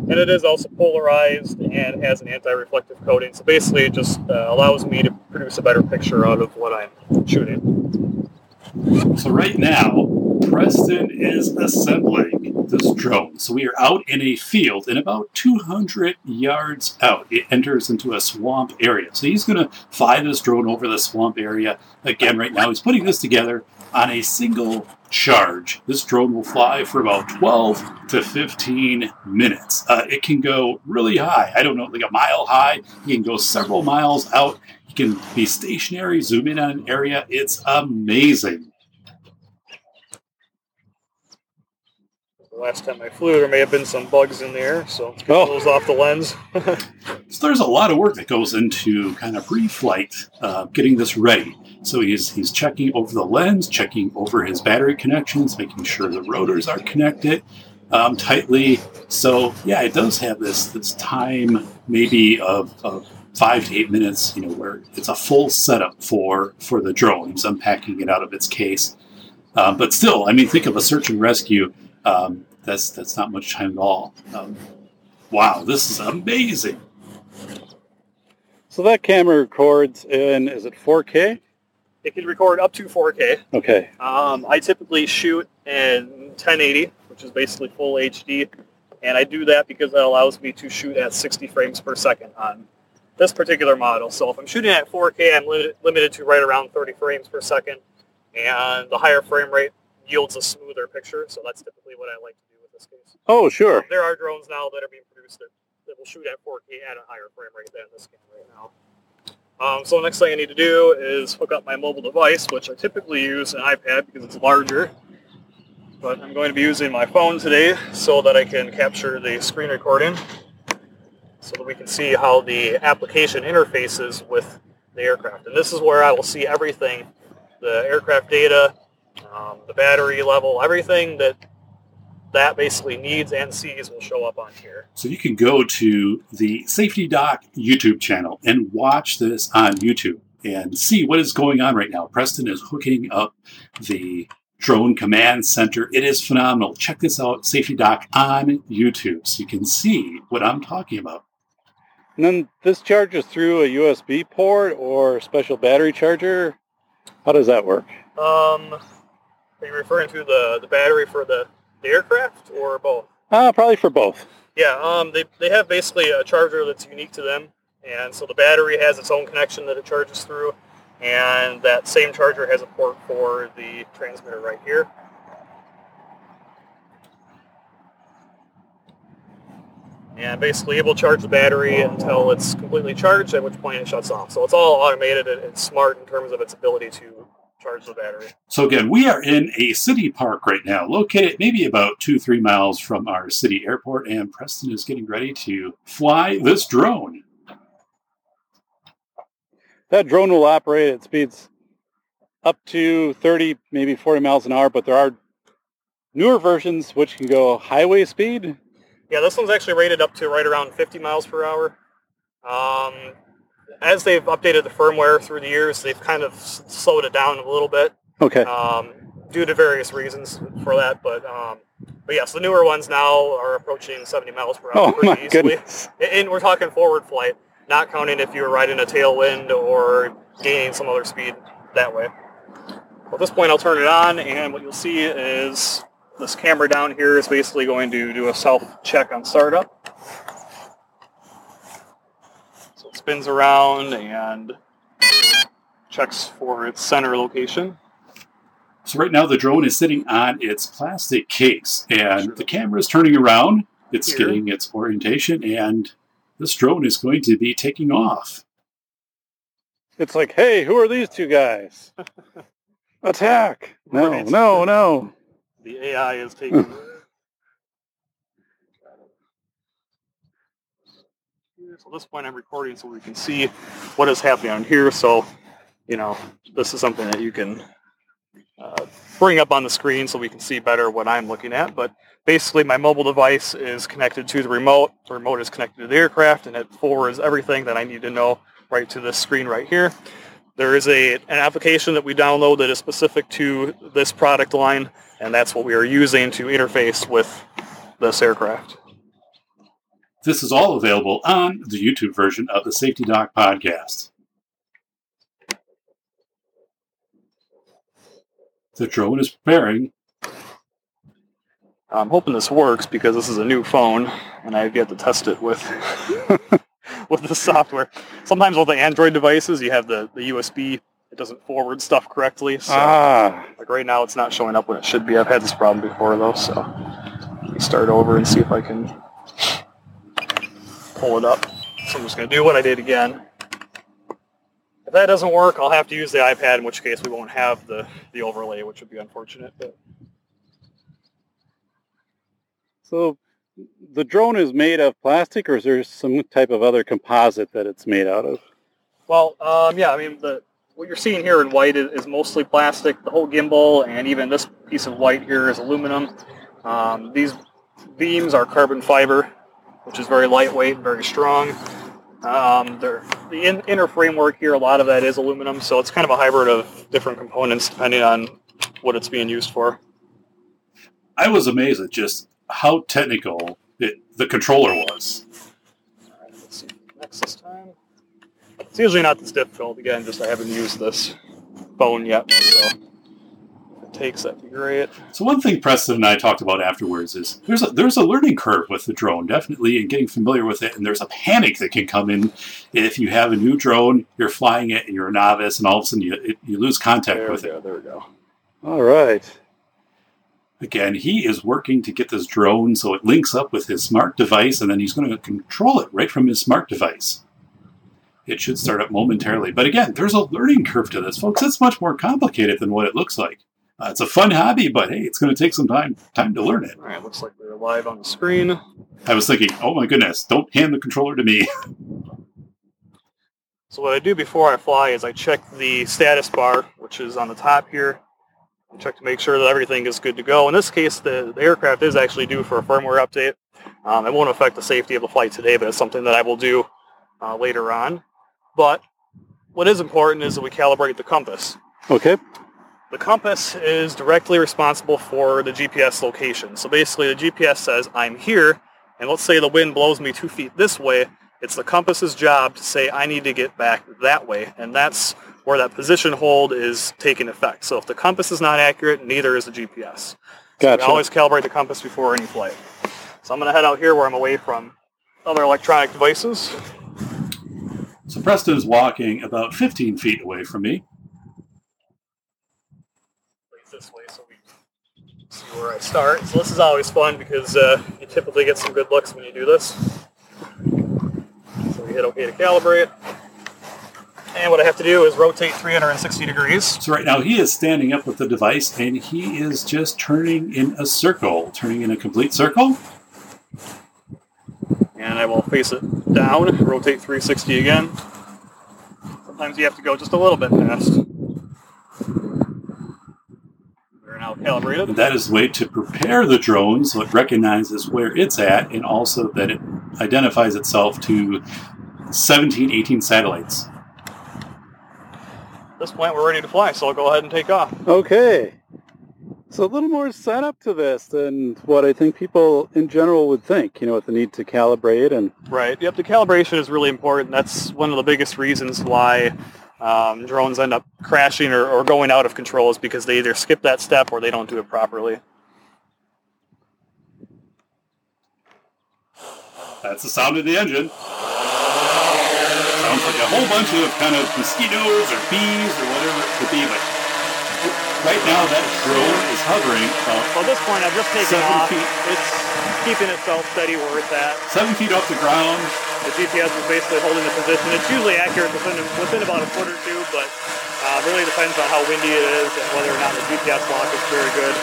And it is also polarized and has an anti-reflective coating. So basically it just uh, allows me to produce a better picture out of what I'm shooting. So right now, Preston is assembling this drone. So we are out in a field, and about 200 yards out, it enters into a swamp area. So he's going to fly this drone over the swamp area. Again, right now, he's putting this together on a single charge. This drone will fly for about 12 to 15 minutes. Uh, it can go really high. I don't know, like a mile high. You can go several miles out. You can be stationary, zoom in on an area. It's amazing. The last time I flew, there may have been some bugs in there, so let's get Oh. those off the lens. So there's a lot of work that goes into kind of pre-flight, uh, getting this ready. So he's he's checking over the lens, checking over his battery connections, making sure the rotors are connected um, tightly. So yeah, it does have this this time maybe of, of five to eight minutes, you know, where it's a full setup for for the drone. He's unpacking it out of its case. Um, but still, I mean, think of a search and rescue. Um, that's that's not much time at all. Um, wow, this is amazing. So that camera records in, is it 4K? it can record up to 4K. Okay. Um, I typically shoot in 1080, which is basically full HD, and I do that because that allows me to shoot at 60 frames per second on this particular model. So if I'm shooting at 4K, I'm limited, limited to right around 30 frames per second, and the higher frame rate yields a smoother picture. So that's typically what I like to do with this case. Oh, sure. There are drones now that are being produced that, that will shoot at 4K at a higher frame rate than this can right now. Um, so the next thing I need to do is hook up my mobile device, which I typically use an iPad because it's larger. But I'm going to be using my phone today so that I can capture the screen recording so that we can see how the application interfaces with the aircraft. And this is where I will see everything, the aircraft data, um, the battery level, everything that that basically needs and sees will show up on here. So you can go to the Safety Doc YouTube channel and watch this on YouTube and see what is going on right now. Preston is hooking up the drone command center. It is phenomenal. Check this out, Safety Doc on YouTube, so you can see what I'm talking about. And then this charges through a USB port or special battery charger. How does that work? Um, are you referring to the, the battery for the, the aircraft or both? Uh, probably for both. Yeah, um, they, they have basically a charger that's unique to them. And so the battery has its own connection that it charges through. And that same charger has a port for the transmitter right here. And basically it will charge the battery until it's completely charged, at which point it shuts off. So it's all automated and smart in terms of its ability to charge the battery. So again, we are in a city park right now, located maybe about two, three miles from our city airport, and Preston is getting ready to fly this drone. That drone will operate at speeds up to 30, maybe 40 miles an hour, but there are newer versions which can go highway speed. Yeah, this one's actually rated up to right around 50 miles per hour. Um, as they've updated the firmware through the years, they've kind of slowed it down a little bit Okay. um, due to various reasons for that. But um, but yes, the newer ones now are approaching 70 miles per hour oh pretty my easily. goodness. And- And we're talking forward flight, not counting if you were riding a tailwind or gaining some other speed that way. At this point, I'll turn it on, and what you'll see is this camera down here is basically going to do a self-check on startup. So it spins around and checks for its center location. So right now the drone is sitting on its plastic case and the camera is turning around. It's Here. getting its orientation and this drone is going to be taking off. It's like, hey, who are these two guys? Attack! No, Right. no, no. The AI is taking. So at this point I'm recording so we can see what is happening on here. So, you know, this is something that you can uh, bring up on the screen so we can see better what I'm looking at. But basically my mobile device is connected to the remote. The remote is connected to the aircraft and it forwards everything that I need to know right to this screen right here. there is a an application that we download that is specific to this product line, and that's what we are using to interface with this aircraft. This is all available on the YouTube version of the Safety Doc podcast. The drone is preparing. I'm hoping this works because this is a new phone and I've yet to test it with with the software. Sometimes with the Android devices, you have the, the USB. It doesn't forward stuff correctly. So Ah, like right now, it's not showing up when it should be. I've had this problem before though, so let me start over and see if I can pull it up. So I'm just going to do what I did again. If that doesn't work, I'll have to use the iPad, in which case we won't have the, the overlay, which would be unfortunate. But so the drone is made of plastic, or is there some type of other composite that it's made out of? Well, um, yeah, I mean, the what you're seeing here in white is, is mostly plastic. The whole gimbal and even this piece of white here is aluminum. Um, these beams are carbon fiber, which is very lightweight very strong. Um, the in, inner framework here, a lot of that is aluminum, so it's kind of a hybrid of different components depending on what it's being used for. I was amazed at just how technical it, the controller was. All right, let's see. Next this time. It's usually not this difficult. Again, just I haven't used this phone yet, so takes, that'd be great. So one thing Preston and I talked about afterwards is there's a there's a learning curve with the drone, definitely, and getting familiar with it. And there's a panic that can come in if you have a new drone, you're flying it, and you're a novice, and all of a sudden you it, you lose contact There we with it. There we go. All right. Again, he is working to get this drone so it links up with his smart device, and then he's going to control it right from his smart device. It should start up momentarily. But again, there's a learning curve to this, folks. It's much more complicated than what it looks like. Uh, it's a fun hobby, but hey, it's going to take some time time to learn it. All right, looks like we're live on the screen. I was thinking, oh my goodness, don't hand the controller to me. So what I do before I fly is I check the status bar, which is on the top here. I check to make sure that everything is good to go. In this case, the, the aircraft is actually due for a firmware update. Um, it won't affect the safety of the flight today, but it's something that I will do uh, later on. But what is important is that we calibrate the compass. Okay. The compass is directly responsible for the GPS location. So basically the GPS says I'm here, and let's say the wind blows me two feet this way. It's the compass's job to say I need to get back that way, and that's where that position hold is taking effect. So if the compass is not accurate, neither is the GPS. So Gotcha. we always calibrate the compass before any flight. So I'm going to head out here where I'm away from other electronic devices. So Preston's walking about 15 feet away from me. This way so we see where I start. So this is always fun because uh, you typically get some good looks when you do this. So we hit OK to calibrate. And what I have to do is rotate 360 degrees. So right now he is standing up with the device and he is just turning in a circle, turning in a complete circle. And I will face it down, rotate 360 again. Sometimes you have to go just a little bit fast. We're calibrated. And that is the way to prepare the drone so it recognizes where it's at and also that it identifies itself to 17, 18 satellites. At this point, we're ready to fly, so I'll go ahead and take off. Okay. So a little more setup to this than what I think people in general would think, you know, with the need to calibrate and Right. Yep. The calibration is really important. That's one of the biggest reasons why um, drones end up crashing or, or going out of control is because they either skip that step or they don't do it properly. That's the sound of the engine. Sounds like a whole bunch of kind of mosquitoes or bees or whatever it could be, but right now that drone is hovering So at this point, I've just taken off. feet. It's keeping itself steady where it's at. seven feet off the ground. The GPS is basically holding the position. It's usually accurate within, within about a foot or two, but uh, really depends on how windy it is and whether or not the GPS lock is very good.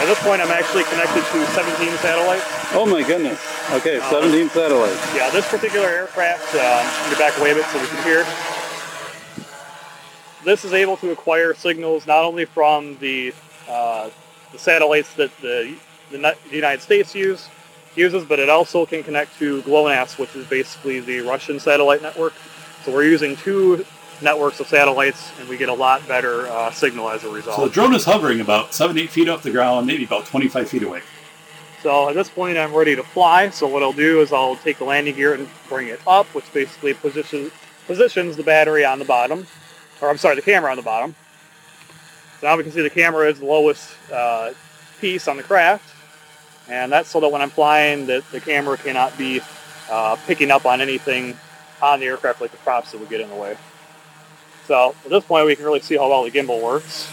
At this point, I'm actually connected to 17 satellites. oh my goodness. Okay, Uh, 17 satellites. Yeah, this particular aircraft, uh, let me get back away a bit so we can hear. This is able to acquire signals not only from the, uh, the satellites that the the United States use, uses, but it also can connect to GLONASS, which is basically the Russian satellite network. So we're using two networks of satellites, and we get a lot better uh, signal as a result. So the drone is hovering about seven, eight feet off the ground, maybe about 25 feet away. So at this point, I'm ready to fly. So what I'll do is I'll take the landing gear and bring it up, which basically positions positions the battery on the bottom, or I'm sorry, the camera on the bottom. So now we can see the camera is the lowest uh, piece on the craft, and that's so that when I'm flying, the, the camera cannot be uh, picking up on anything on the aircraft like the props that would get in the way. So at this point, we can really see how well the gimbal works.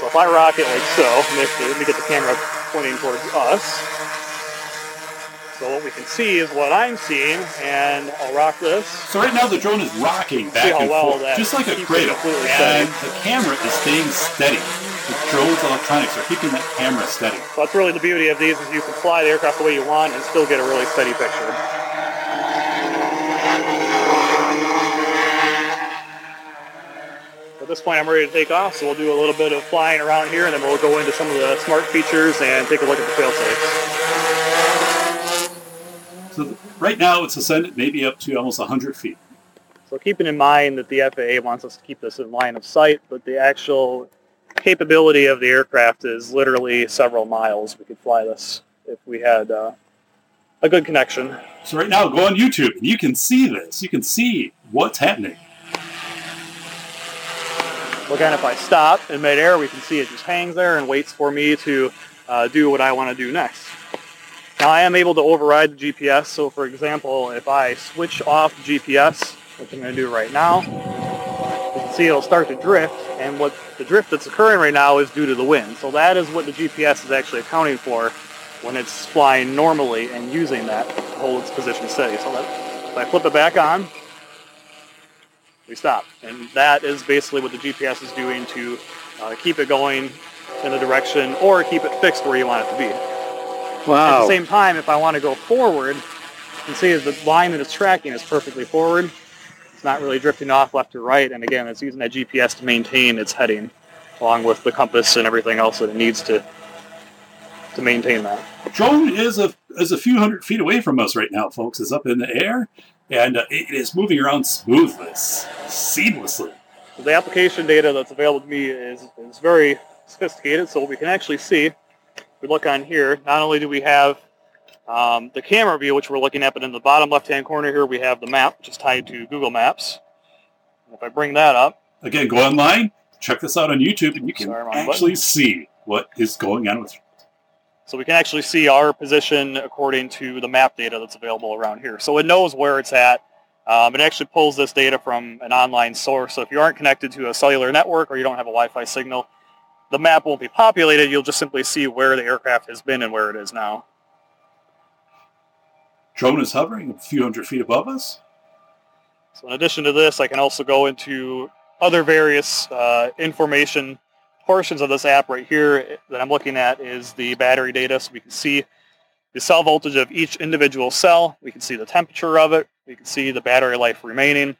So if I rock it like so, let me get the camera pointing towards us. So what we can see is what I'm seeing, and I'll rock this. So right now the drone is rocking back and well forth, just like a cradle, and steady. the camera is staying steady. The drone's electronics are keeping that camera steady. So that's really the beauty of these is you can fly the aircraft the way you want and still get a really steady picture. At this point, I'm ready to take off, so we'll do a little bit of flying around here, and then we'll go into some of the smart features and take a look at the fail failsafes. So right now it's ascended maybe up to almost 100 feet. So keeping in mind that the FAA wants us to keep this in line of sight, but the actual capability of the aircraft is literally several miles. We could fly this if we had uh, a good connection. So right now go on YouTube and you can see this. You can see what's happening. So again, if I stop in midair, we can see it just hangs there and waits for me to uh, do what I want to do next. Now I am able to override the GPS. So for example, if I switch off GPS, which I'm going to do right now, you can see it'll start to drift. And what the drift that's occurring right now is due to the wind. So that is what the GPS is actually accounting for when it's flying normally and using that to hold its position steady. So that, if I flip it back on, we stop. And that is basically what the GPS is doing to uh, keep it going in the direction or keep it fixed where you want it to be. At the same time, if I want to go forward, you can see the line that it's tracking is perfectly forward. It's not really drifting off left or right. And again, it's using that GPS to maintain its heading along with the compass and everything else that it needs to to maintain that. Drone is a is a few hundred feet away from us right now, folks. It's up in the air and uh, it is moving around smoothly, seamlessly. the application data that's available to me is, is very sophisticated. So we can actually see, we look on here, not only do we have um, the camera view, which we're looking at, but in the bottom left-hand corner here, we have the map, which is tied to Google Maps. And if I bring that up, Again, go online, check this out on YouTube, and you can Sorry, actually see what is going on with. so we can actually see our position according to the map data that's available around here. So it knows where it's at. Um, it actually pulls this data from an online source. So if you aren't connected to a cellular network or you don't have a Wi-Fi signal, the map won't be populated. You'll just simply see where the aircraft has been and where it is now. Drone is hovering a few hundred feet above us. So in addition to this, I can also go into other various uh, information portions of this app right here that I'm looking at is the battery data. So we can see the cell voltage of each individual cell. We can see the temperature of it. We can see the battery life remaining.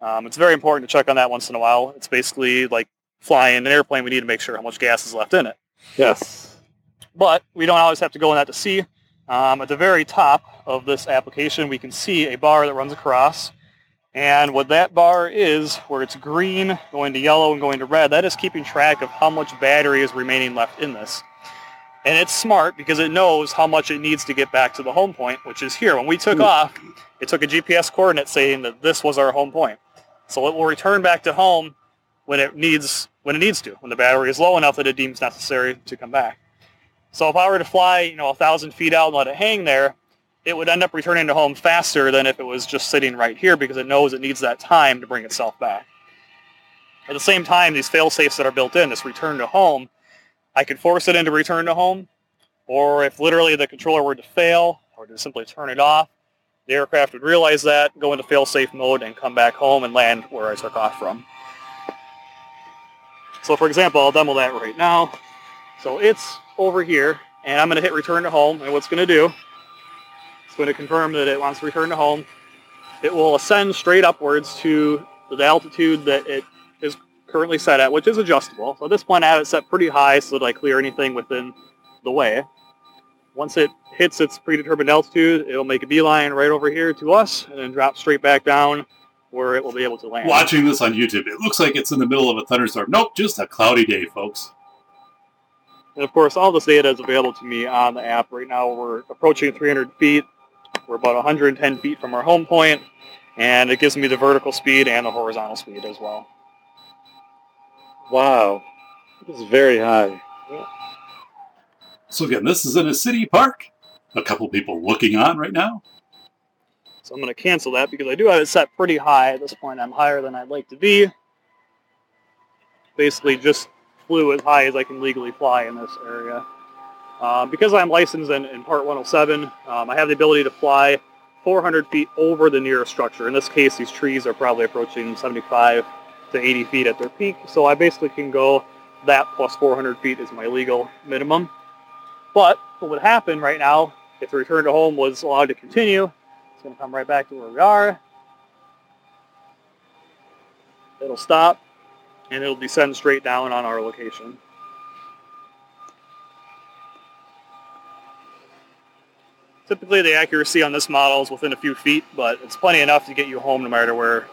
Um, it's very important to check on that once in a while. It's basically like flying an airplane. We need to make sure how much gas is left in it. Yes. But we don't always have to go in that to see. Um, at the very top of this application, we can see a bar that runs across. And what that bar is, where it's green, going to yellow, and going to red, that is keeping track of how much battery is remaining left in this. And it's smart because it knows how much it needs to get back to the home point, which is here. When we took off, it took a GPS coordinate saying that this was our home point. So it will return back to home when it needs when it needs to, when the battery is low enough that it deems necessary to come back. So if I were to fly, you know, a thousand feet out and let it hang there, it would end up returning to home faster than if it was just sitting right here because it knows it needs that time to bring itself back. At the same time, these fail safes that are built in, this return to home, I could force it into return to home, or if literally the controller were to fail or to simply turn it off, the aircraft would realize that, go into fail-safe mode, and come back home and land where I took off from. So for example, I'll demo that right now. So it's over here, and I'm going to hit return to home, and what's going to do, it's going to confirm that it wants to return to home. It will ascend straight upwards to the altitude that it is currently set at, which is adjustable. So at this point I have it set pretty high so that I clear anything within the way. Once it hits its predetermined altitude, it'll make a beeline right over here to us and then drop straight back down where it will be able to land. Watching this on YouTube, it looks like it's in the middle of a thunderstorm. Nope, just a cloudy day, folks. And of course, all this data is available to me on the app. Right now, we're approaching 300 feet. We're about 110 feet from our home point, and it gives me the vertical speed and the horizontal speed as well. Wow. This is very high. So again, this is in a city park. A couple people looking on right now. So I'm going to cancel that because I do have it set pretty high. At this point, I'm higher than I'd like to be. Basically, just flew as high as I can legally fly in this area. Uh, because I'm licensed in, in Part 107, um, I have the ability to fly 400 feet over the nearest structure. In this case, these trees are probably approaching 75 to 80 feet at their peak. So I basically can go that plus 400 feet is my legal minimum. But what would happen right now if the return to home was allowed to continue, it's going to come right back to where we are. It'll stop, and it'll descend straight down on our location. Typically, the accuracy on this model is within a few feet, but it's plenty enough to get you home no matter where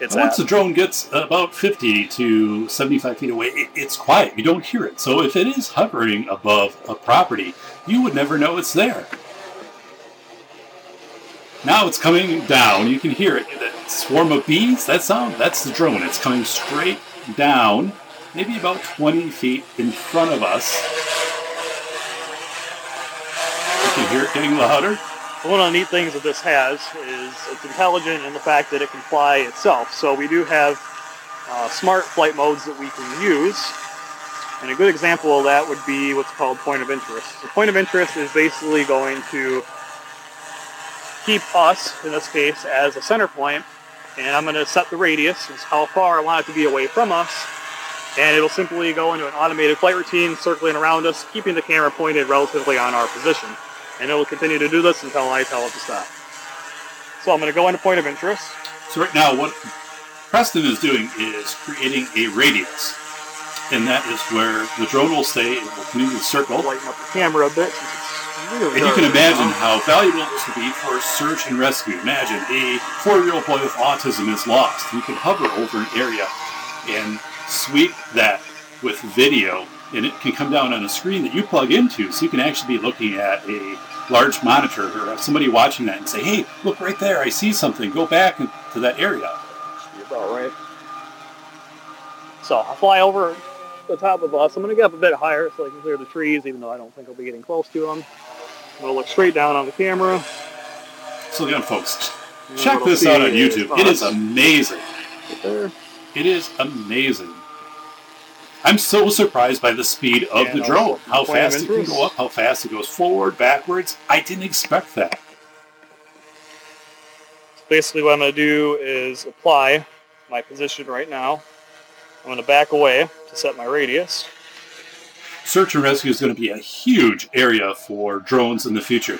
it's And once the drone gets about 50 to 75 feet away, it, it's quiet. You don't hear it. So if it is hovering above a property, you would never know it's there. Now it's coming down. You can hear it. That swarm of bees, that sound, that's the drone. It's coming straight down, maybe about 20 feet in front of us. You can hear it getting louder. One of the neat things that this has is it's intelligent in the fact that it can fly itself. So we do have uh, smart flight modes that we can use. And a good example of that would be what's called point of interest. The point of interest is basically going to keep us, in this case, as a center point, and I'm going to set the radius, is how far I want it to be away from us, and it'll simply go into an automated flight routine circling around us, keeping the camera pointed relatively on our position. And it'll continue to do this until I tell it to stop. So I'm going to go into point of interest. So right now, what Preston is doing is creating a radius, and that is where the drone will stay. It will continue to circle, Lighten up the camera a bit. Since it's really and you can imagine how valuable this would be for search and rescue. Imagine a four-year-old boy with autism is lost. You can hover over an area and sweep that with video, and it can come down on a screen that you plug into, so you can actually be looking at a large monitor or have somebody watching that and say, "Hey, look right there! I see something. Go back to that area." Should be about right. So I'll fly over the top of us. I'm going to get up a bit higher so I can clear the trees, even though I don't think I'll be getting close to them. To look straight down on the camera. So again, folks, check this out on YouTube. It is amazing. right there. It is amazing. I'm so surprised by the speed of Yeah, the drone. How fast it can go up, how fast it goes forward, backwards. I didn't expect that. Basically, what I'm going to do is apply my position right now. I'm going to back away to set my radius. Search and rescue is going to be a huge area for drones in the future.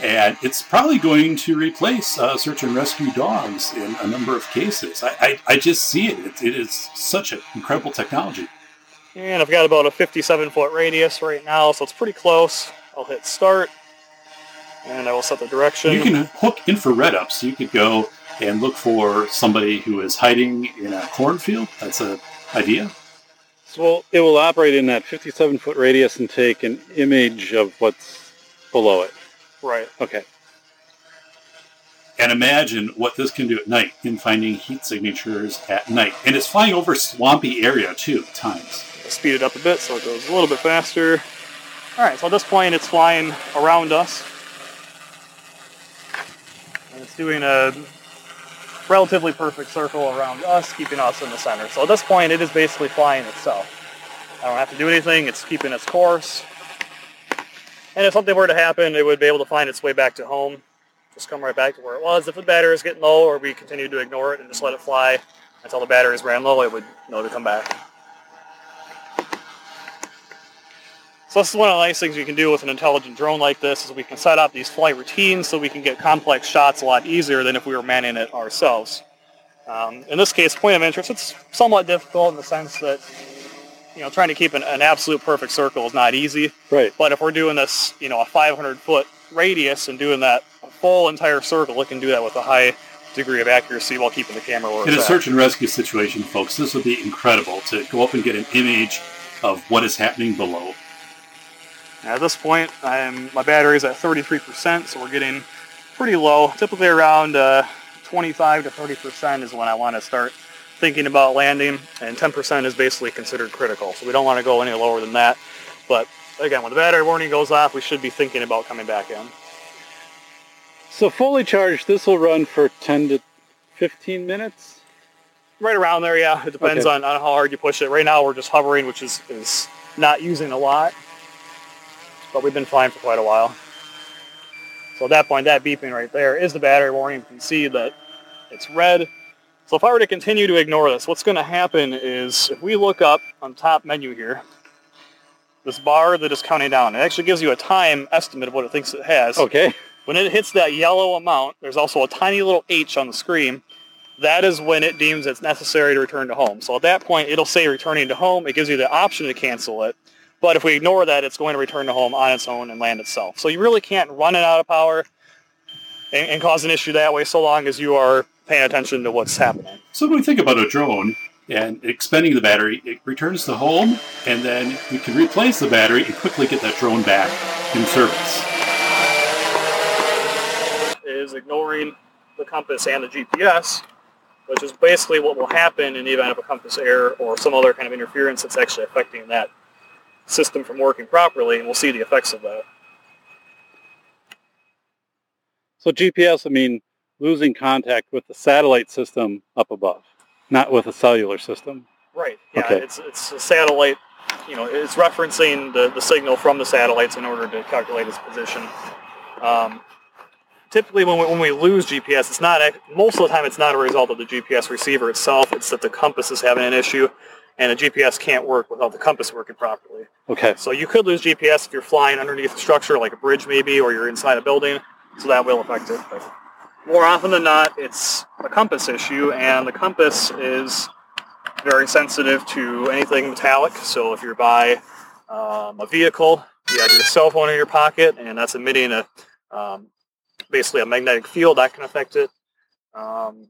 And it's probably going to replace uh, search and rescue dogs in a number of cases. I, I, I just see it. it. It is such an incredible technology. And I've got about a 57 foot radius right now, so it's pretty close. I'll hit start, and I will set the direction. You can hook infrared up, so you could go and look for somebody who is hiding in a cornfield. That's an idea. So it will operate in that 57 foot radius and take an image of what's below it. Right. Okay. And imagine what this can do at night in finding heat signatures at night. And it's flying over swampy area too at times. Speed it up a bit so it goes a little bit faster. All right, so at this point it's flying around us. And it's doing a relatively perfect circle around us, keeping us in the center. So at this point it is basically flying itself. I don't have to do anything, it's keeping its course. And if something were to happen, it would be able to find its way back to home. Just come right back to where it was. If the battery is getting low or we continue to ignore it and just let it fly until the batteries ran low, it would know to come back. So this is one of the nice things we can do with an intelligent drone like this is we can set up these flight routines so we can get complex shots a lot easier than if we were manning it ourselves. Um, in this case, point of interest, it's somewhat difficult in the sense that you know trying to keep an, an absolute perfect circle is not easy. Right. But if we're doing this, you know, a 500 foot radius and doing that full entire circle, it can do that with a high degree of accuracy while keeping the camera where In it's a at. search and rescue situation, folks, this would be incredible to go up and get an image of what is happening below. At this point, I'm, my battery is at 33%, so we're getting pretty low. Typically around uh, 25 to 30% is when I want to start thinking about landing, and 10% is basically considered critical. So we don't want to go any lower than that. But again, when the battery warning goes off, we should be thinking about coming back in. So fully charged, this will run for 10 to 15 minutes. Right around there, yeah. It depends Okay. on, on how hard you push it. Right now, we're just hovering, which is, is not using a lot. But we've been flying for quite a while. So at that point, that beeping right there is the battery warning. You can see that it's red. So if I were to continue to ignore this, what's going to happen is if we look up on top menu here, this bar that is counting down, it actually gives you a time estimate of what it thinks it has. Okay. When it hits that yellow amount, there's also a tiny little H on the screen. That is when it deems it's necessary to return to home. So at that point, it'll say returning to home. It gives you the option to cancel it. But if we ignore that, it's going to return to home on its own and land itself. So you really can't run it out of power and, and cause an issue that way so long as you are paying attention to what's happening. So when we think about a drone and expending the battery, it returns to home, and then we can replace the battery and quickly get that drone back in service. Is ignoring the compass and the GPS, which is basically what will happen in the event of a compass error or some other kind of interference that's actually affecting that system from working properly, and we'll see the effects of that. So GPS, I mean, losing contact with the satellite system up above, not with a cellular system. Right. Yeah, Okay. it's it's a satellite. You know, it's referencing the, the signal from the satellites in order to calculate its position. Um, typically, when we, when we lose GPS, it's not most of the time it's not a result of the GPS receiver itself. It's that the compass is having an issue, and a GPS can't work without the compass working properly. Okay. So you could lose GPS if you're flying underneath a structure like a bridge maybe, or you're inside a building, so that will affect it. But more often than not, it's a compass issue, and the compass is very sensitive to anything metallic. So if you're by um, a vehicle, you have your cell phone in your pocket, and that's emitting a um, basically a magnetic field that can affect it. Um,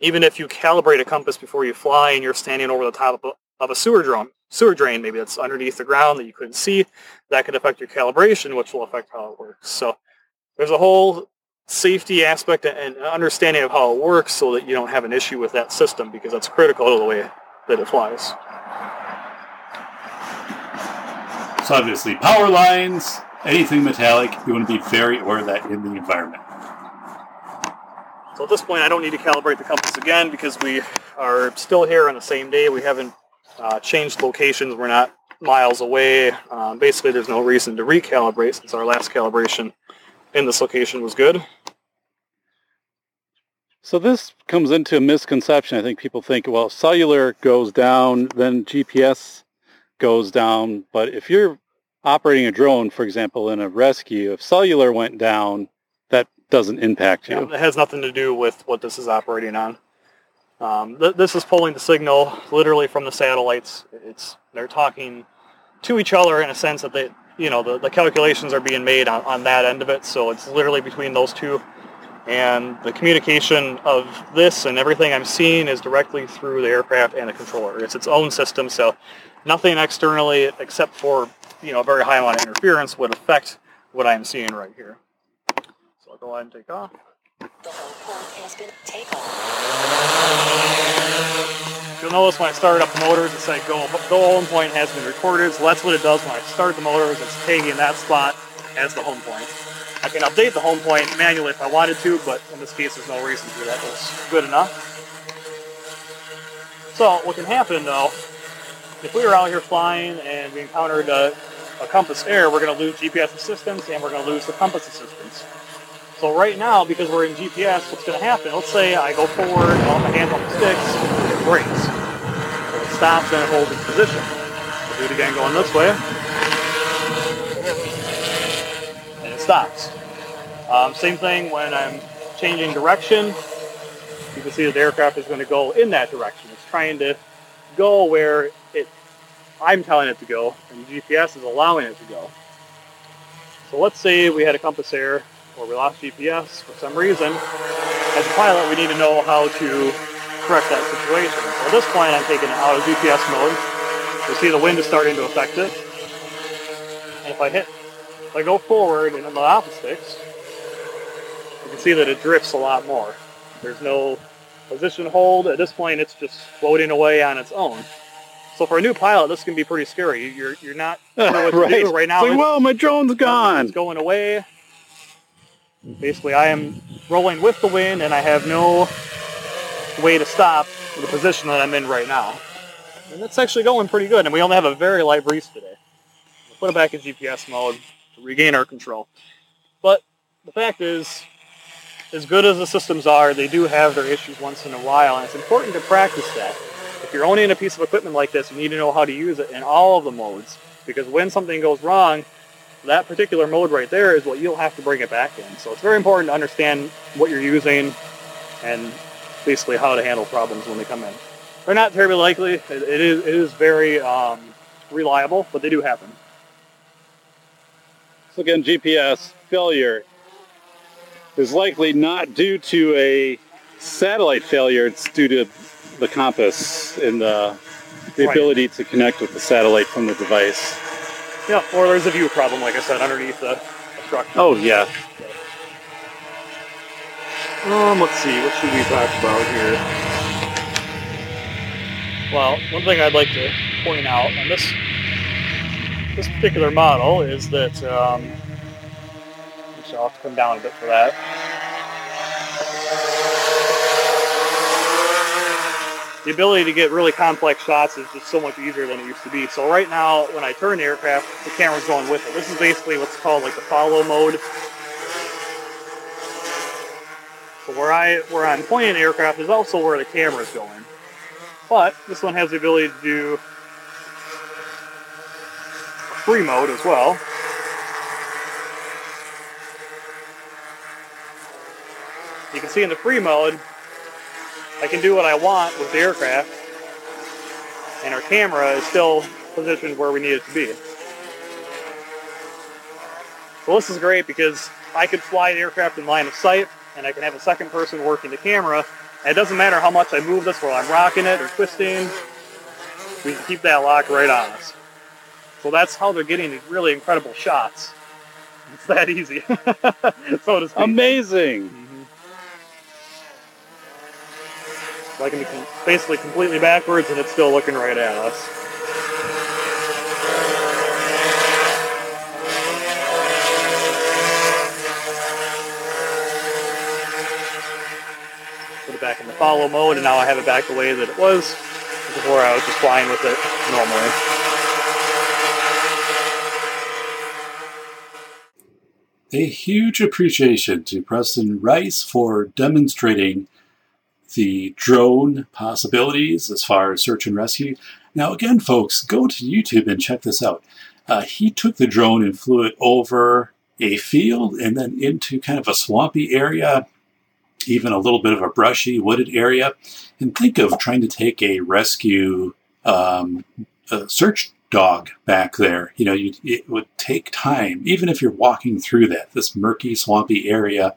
even if you calibrate a compass before you fly and you're standing over the top of a, sewer drain, sewer drain, maybe that's underneath the ground that you couldn't see, that could affect your calibration, which will affect how it works. So there's a whole safety aspect and understanding of how it works so that you don't have an issue with that system because that's critical to the way that it flies. So obviously, power lines, anything metallic, you want to be very aware of that in the environment. So at this point, I don't need to calibrate the compass again because we are still here on the same day. We haven't uh, changed locations. We're not miles away. Um, basically, there's no reason to recalibrate since our last calibration in this location was good. So this comes into a misconception. I think people think, well, cellular goes down, then GPS goes down. But if you're operating a drone, for example, in a rescue, if cellular went down, doesn't impact you. Yeah, it has nothing to do with what this is operating on. Um, th- this is pulling the signal literally from the satellites. It's they're talking to each other in a sense that they, you know, the, the calculations are being made on, on that end of it. So it's literally between those two. And the communication of this and everything I'm seeing is directly through the aircraft and the controller. It's its own system, so nothing externally except for, you know, a very high amount of interference would affect what I'm seeing right here. So I'll go ahead and take off. The home point has been taken. You'll notice when I started up the motors, it said go, go home point has been recorded. So that's what it does when I start the motors. It's taking that spot as the home point. I can update the home point manually if I wanted to, but in this case, there's no reason to. do That was good enough. So what can happen though, if we were out here flying and we encountered a, a compass error, we're going to lose GPS assistance and we're going to lose the compass assistance. So right now, because we're in GPS, what's going to happen? Let's say I go forward, all my hands on the sticks, it brakes. So it stops and it holds its position. We'll do it again going this way. And it stops. Um, same thing when I'm changing direction. You can see that the aircraft is going to go in that direction. It's trying to go where it I'm telling it to go, and the GPS is allowing it to go. So let's say we had a compass error or we lost GPS for some reason. as a pilot, we need to know how to correct that situation. So at this point, I'm taking it out of GPS mode. You see the wind is starting to affect it. And if I hit, if I go forward and on the sticks. you can see that it drifts a lot more. There's no position hold. At this point, it's just floating away on its own. So for a new pilot, this can be pretty scary. You're you're not sure what to right. do right now. It's like, well, my drone's gone. it's going away. Basically, I am rolling with the wind, and I have no way to stop the position that I'm in right now. And that's actually going pretty good, and we only have a very light breeze today. We'll put it back in GPS mode to regain our control. But the fact is, as good as the systems are, they do have their issues once in a while, and it's important to practice that. If you're owning a piece of equipment like this, you need to know how to use it in all of the modes, because when something goes wrong, that particular mode right there is what you'll have to bring it back in. So it's very important to understand what you're using and basically how to handle problems when they come in. They're not terribly likely. It, it is it is very um, reliable, but they do happen. So again, GPS failure is likely not due to a satellite failure. It's due to the compass and the, the Right. ability to connect with the satellite from the device. Yeah, or there's a view problem, like I said, underneath the structure. Oh yeah. Um, let's see, what should we talk about here? Well, one thing I'd like to point out on this this particular model is that um, actually I'll have to come down a bit for that. The ability to get really complex shots is just so much easier than it used to be. So right now, when I turn the aircraft, the camera's going with it. This is basically what's called like the follow mode. So where I where I'm pointing the aircraft is also where the camera is going. But this one has the ability to do free mode as well. You can see in the free mode, I can do what I want with the aircraft, and our camera is still positioned where we need it to be. Well, this is great because I could fly the aircraft in line of sight, and I can have a second person working the camera. And it doesn't matter how much I move this, whether I'm rocking it or twisting, we can keep that lock right on us. So that's how they're getting these really incredible shots. It's that easy, so to speak. Amazing. Mhm. So I can be basically completely backwards, and it's still looking right at us. Put it back in the follow mode, and now I have it back the way that it was before I was just flying with it normally. A huge appreciation to Preston Rice for demonstrating the drone possibilities as far as search and rescue. Now, again, folks, go to YouTube and check this out. Uh, he took the drone and flew it over a field and then into kind of a swampy area, even a little bit of a brushy, wooded area. And think of trying to take a rescue um, a search dog back there. You know, it would take time, even if you're walking through that, this murky, swampy area.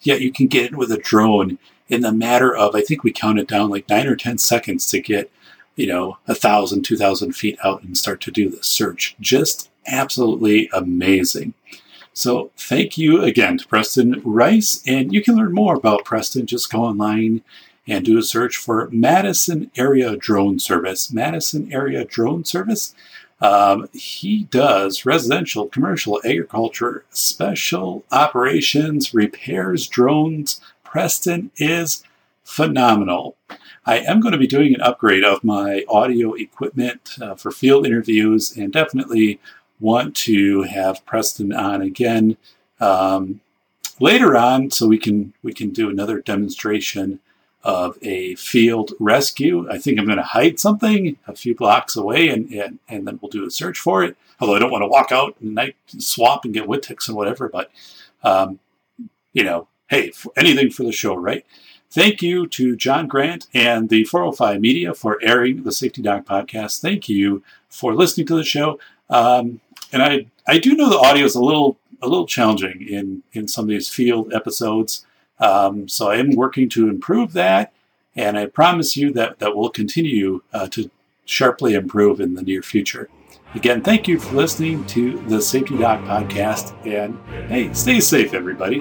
Yet you can get in with a drone in the matter of, I think we counted down like nine or 10 seconds to get, you know, a thousand, two thousand feet out and start to do the search. Just absolutely amazing. So thank you again to Preston Rice. And you can learn more about Preston. Just go online and do a search for Madison Area Drone Service. Madison Area Drone Service. Um, he does residential, commercial, agriculture, special operations, repairs drones. Preston is phenomenal. I am going to be doing an upgrade of my audio equipment uh, for field interviews and definitely want to have Preston on again um, later on so we can we can do another demonstration of a field rescue. I think I'm going to hide something a few blocks away and, and, and then we'll do a search for it. Although I don't want to walk out the night swamp and get ticks and whatever, but, um, you know, hey, for anything for the show, right? Thank you to John Grant and the 405 Media for airing the Safety Doc podcast. Thank you for listening to the show. Um, and I, I do know the audio is a little a little challenging in, in some of these field episodes. Um, so I am working to improve that, and I promise you that that will continue uh, to sharply improve in the near future. Again, thank you for listening to the Safety Doc podcast, and hey, stay safe, everybody.